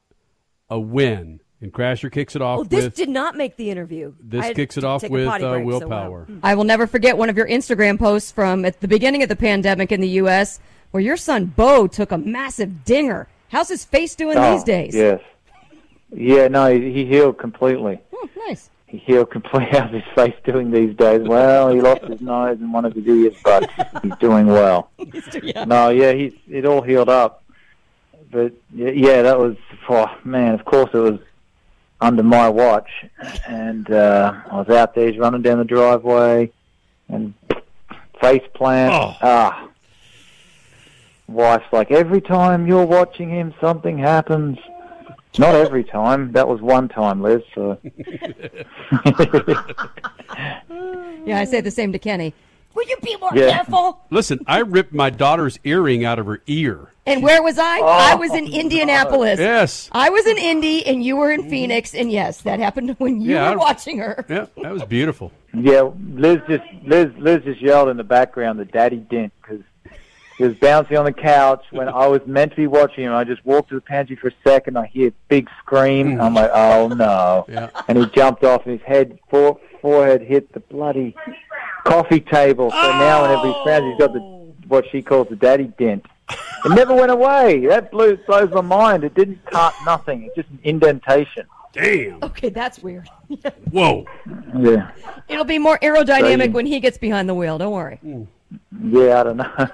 a win. And Crasher kicks it off Oh, this with did not make the interview. this I kicks it off with uh, break, so, uh, Will Power. I will never forget one of your Instagram posts from at the beginning of the pandemic in the U.S. where your son Bo took a massive dinger. How's his face doing Oh, these days? Yes. Yeah, no, he, he healed completely. Oh, nice. He healed completely. How's his face doing these days? Well, he lost his nose and one of his ears, but he's doing well. No, yeah, he's it all healed up. But yeah, yeah, that was oh, man. Of course, it was under my watch, and uh, I was out there. He's running down the driveway, and face plant. Ah, wife's like every time you're watching him, something happens. Not every time. That was one time, Liz. So. Yeah, I say the same to Kenny. Will you be more Yeah. careful? Listen, I ripped my daughter's earring out of her ear. And where was I? Oh. I was in Indianapolis. Yes. I was in Indy, and you were in Phoenix, and yes, that happened when you Yeah, were I- watching her. Yeah, that was beautiful. Yeah, Liz just Liz Liz just yelled in the background the daddy dent because he was bouncing on the couch when I was meant to be watching him. I just walked to the pantry for a second. I hear a big scream. Mm. I'm like, oh no! Yeah. And he jumped off, and his head fore, forehead hit the bloody coffee table. So now whenever he frowns, he's got the what she calls the daddy dent. It never went away. That blew blows my mind. It didn't cut nothing. It's just an indentation. Damn. Okay, that's weird. Whoa. Yeah. It'll be more aerodynamic So you- when he gets behind the wheel. Don't worry. Mm. Yeah, I don't know.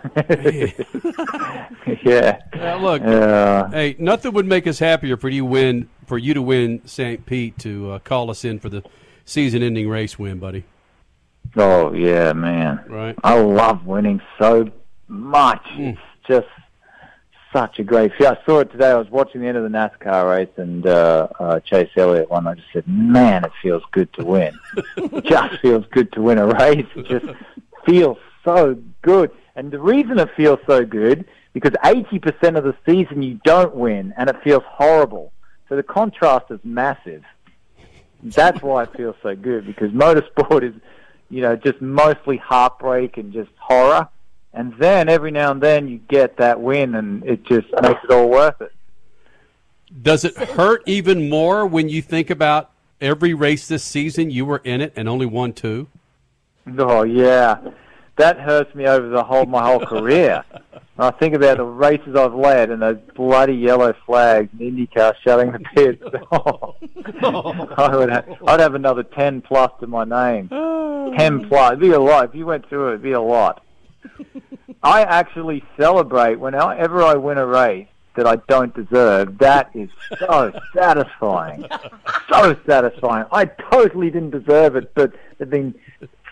yeah. Uh, look, Yeah. hey, nothing would make us happier for you win for you to win St. Pete to uh, call us in for the season-ending race win, buddy. Oh yeah, man. Right. I love winning so much. It's just such a great feel. I saw it today. I was watching the end of the NASCAR race, and uh, uh, Chase Elliott won. I just said, "Man, it feels good to win. it just feels good to win a race. It just feels so good." And the reason it feels so good because eighty percent of the season you don't win, and it feels horrible. So the contrast is massive. That's why it feels so good because motorsport is, you know, just mostly heartbreak and just horror. And then every now and then you get that win, and it just makes it all worth it. Does it hurt even more when you think about every race this season you were in it and only won two? Oh yeah, that hurts me over the whole my whole career. When I think about the races I've led and those bloody yellow flags and IndyCar shutting the pits. Oh, I would have, I'd have another ten plus to my name. Ten plus, it'd be a lot. If you went through it, it'd be a lot. I actually celebrate whenever I win a race that I don't deserve. That is so satisfying. So satisfying. I totally didn't deserve it, but there've been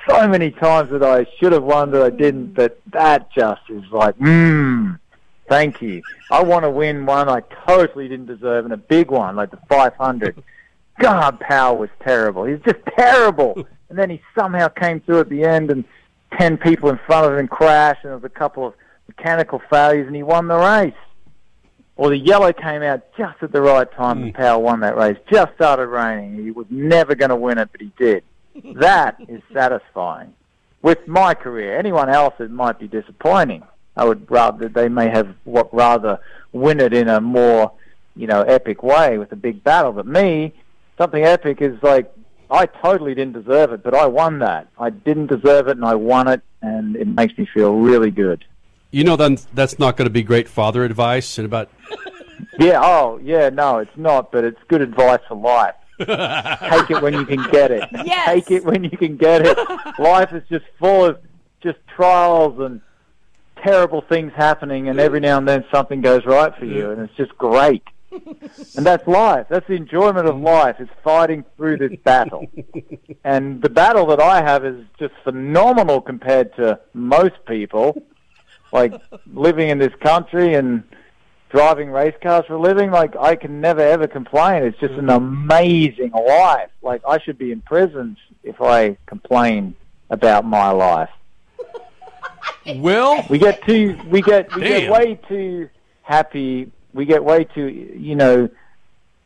so many times that I should have won that I didn't, but that just is like, mmm, thank you. I want to win one I totally didn't deserve, and a big one, like the 500. God, Powell was terrible. He was just terrible. And then he somehow came through at the end, and 10 people in front of him crashed, and there was a couple of mechanical failures, and he won the race. Or the yellow came out just at the right time, and mm. Powell won that race. Just started raining. He was never going to win it, but he did. That is satisfying. With my career, anyone else it might be disappointing. I would rather they may have what rather win it in a more, you know, epic way with a big battle. But me, something epic is like I totally didn't deserve it, but I won that. I didn't deserve it, and I won it, and it makes me feel really good. You know then that's not going to be great father advice and about Yeah. Oh, yeah. No, it's not, but it's good advice for life. Take it when you can get it. Yes. Take it when you can get it. Life is just full of just trials and terrible things happening, and every now and then something goes right for you, and it's just great. And that's life. That's the enjoyment of life. Is fighting through this battle. And the battle that I have is just phenomenal compared to most people. like living in this country and driving race cars for a living, like I can never ever complain. It's just an amazing life. Like I should be in prison if I complain about my life. Well, we get too we get we Damn. get way too happy. We get way too you know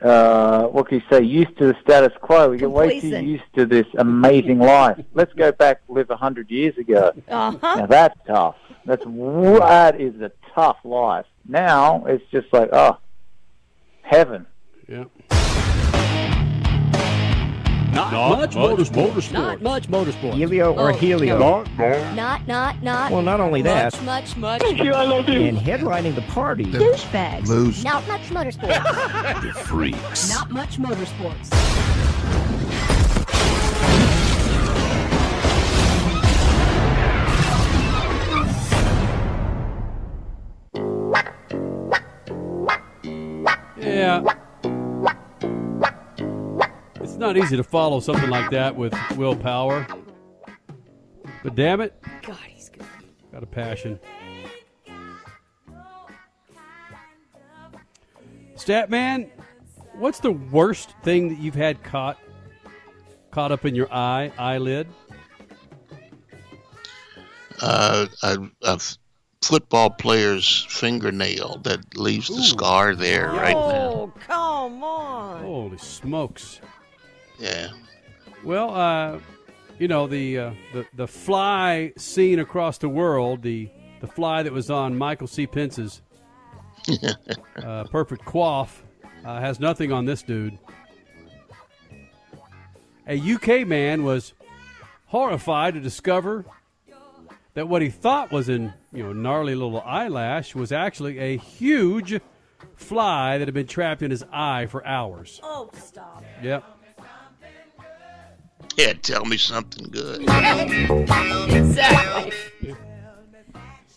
uh, what can you say? Used to the status quo. We get way too used to this amazing life. Let's go back live a hundred years ago. Uh-huh. Now that's tough. That's that is a tough life. Now it's just like oh, heaven. Yeah. Not, much motorsport. Not much motorsport. Helio or Oh, helio? no. Not, not, not. Well, not only much, that. Much, much, Thank you, I love you. And headlining the party. Douchebags. Lose. Not much motorsports. The freaks. Not much motorsports. Yeah. It's not easy to follow something like that with Will Power. But damn it. God, he's good. Got a passion. Statman, what's the worst thing that you've had caught caught up in your eye, eyelid? Uh, a, a f- football player's fingernail that leaves the scar there right now. Oh, come on. Holy smokes. Yeah. Well, uh, you know the, uh, the the fly seen across the world, the the fly that was on Michael C. Pence's uh, perfect quaff, uh, has nothing on this dude. A UK man was horrified to discover that what he thought was an you know gnarly little eyelash was actually a huge fly that had been trapped in his eye for hours. Oh, stop. Yep. Yeah, tell me something good. exactly.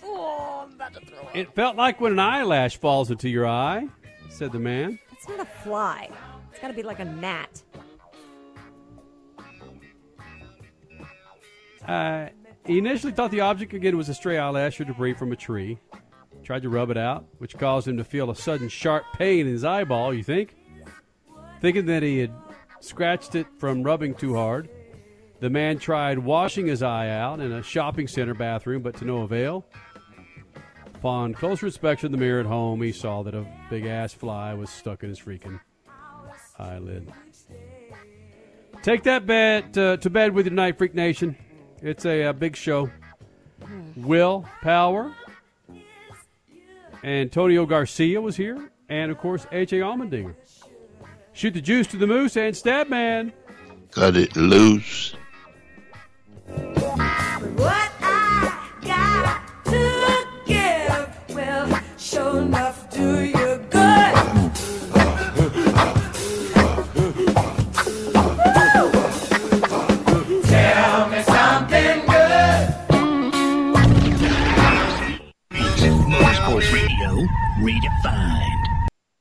Oh, I'm about to throw up. It felt like when an eyelash falls into your eye, said the man. It's not a fly. It's got to be like a gnat. Uh, he initially thought the object again was a stray eyelash or debris from a tree. Tried to rub it out, which caused him to feel a sudden sharp pain in his eyeball, you think? Thinking that he had scratched it from rubbing too hard, the man tried washing his eye out in a shopping center bathroom, but to no avail. Upon closer inspection of the mirror at home, he saw that a big ass fly was stuck in his freaking eyelid. Take that bed uh, to bed with you tonight, Freak Nation. It's a, uh big show. Will Power, Antonio Garcia was here, and of course AJ Allmendinger. Shoot the juice to the moose and stab man. Cut it loose. What I got to give will sure enough do you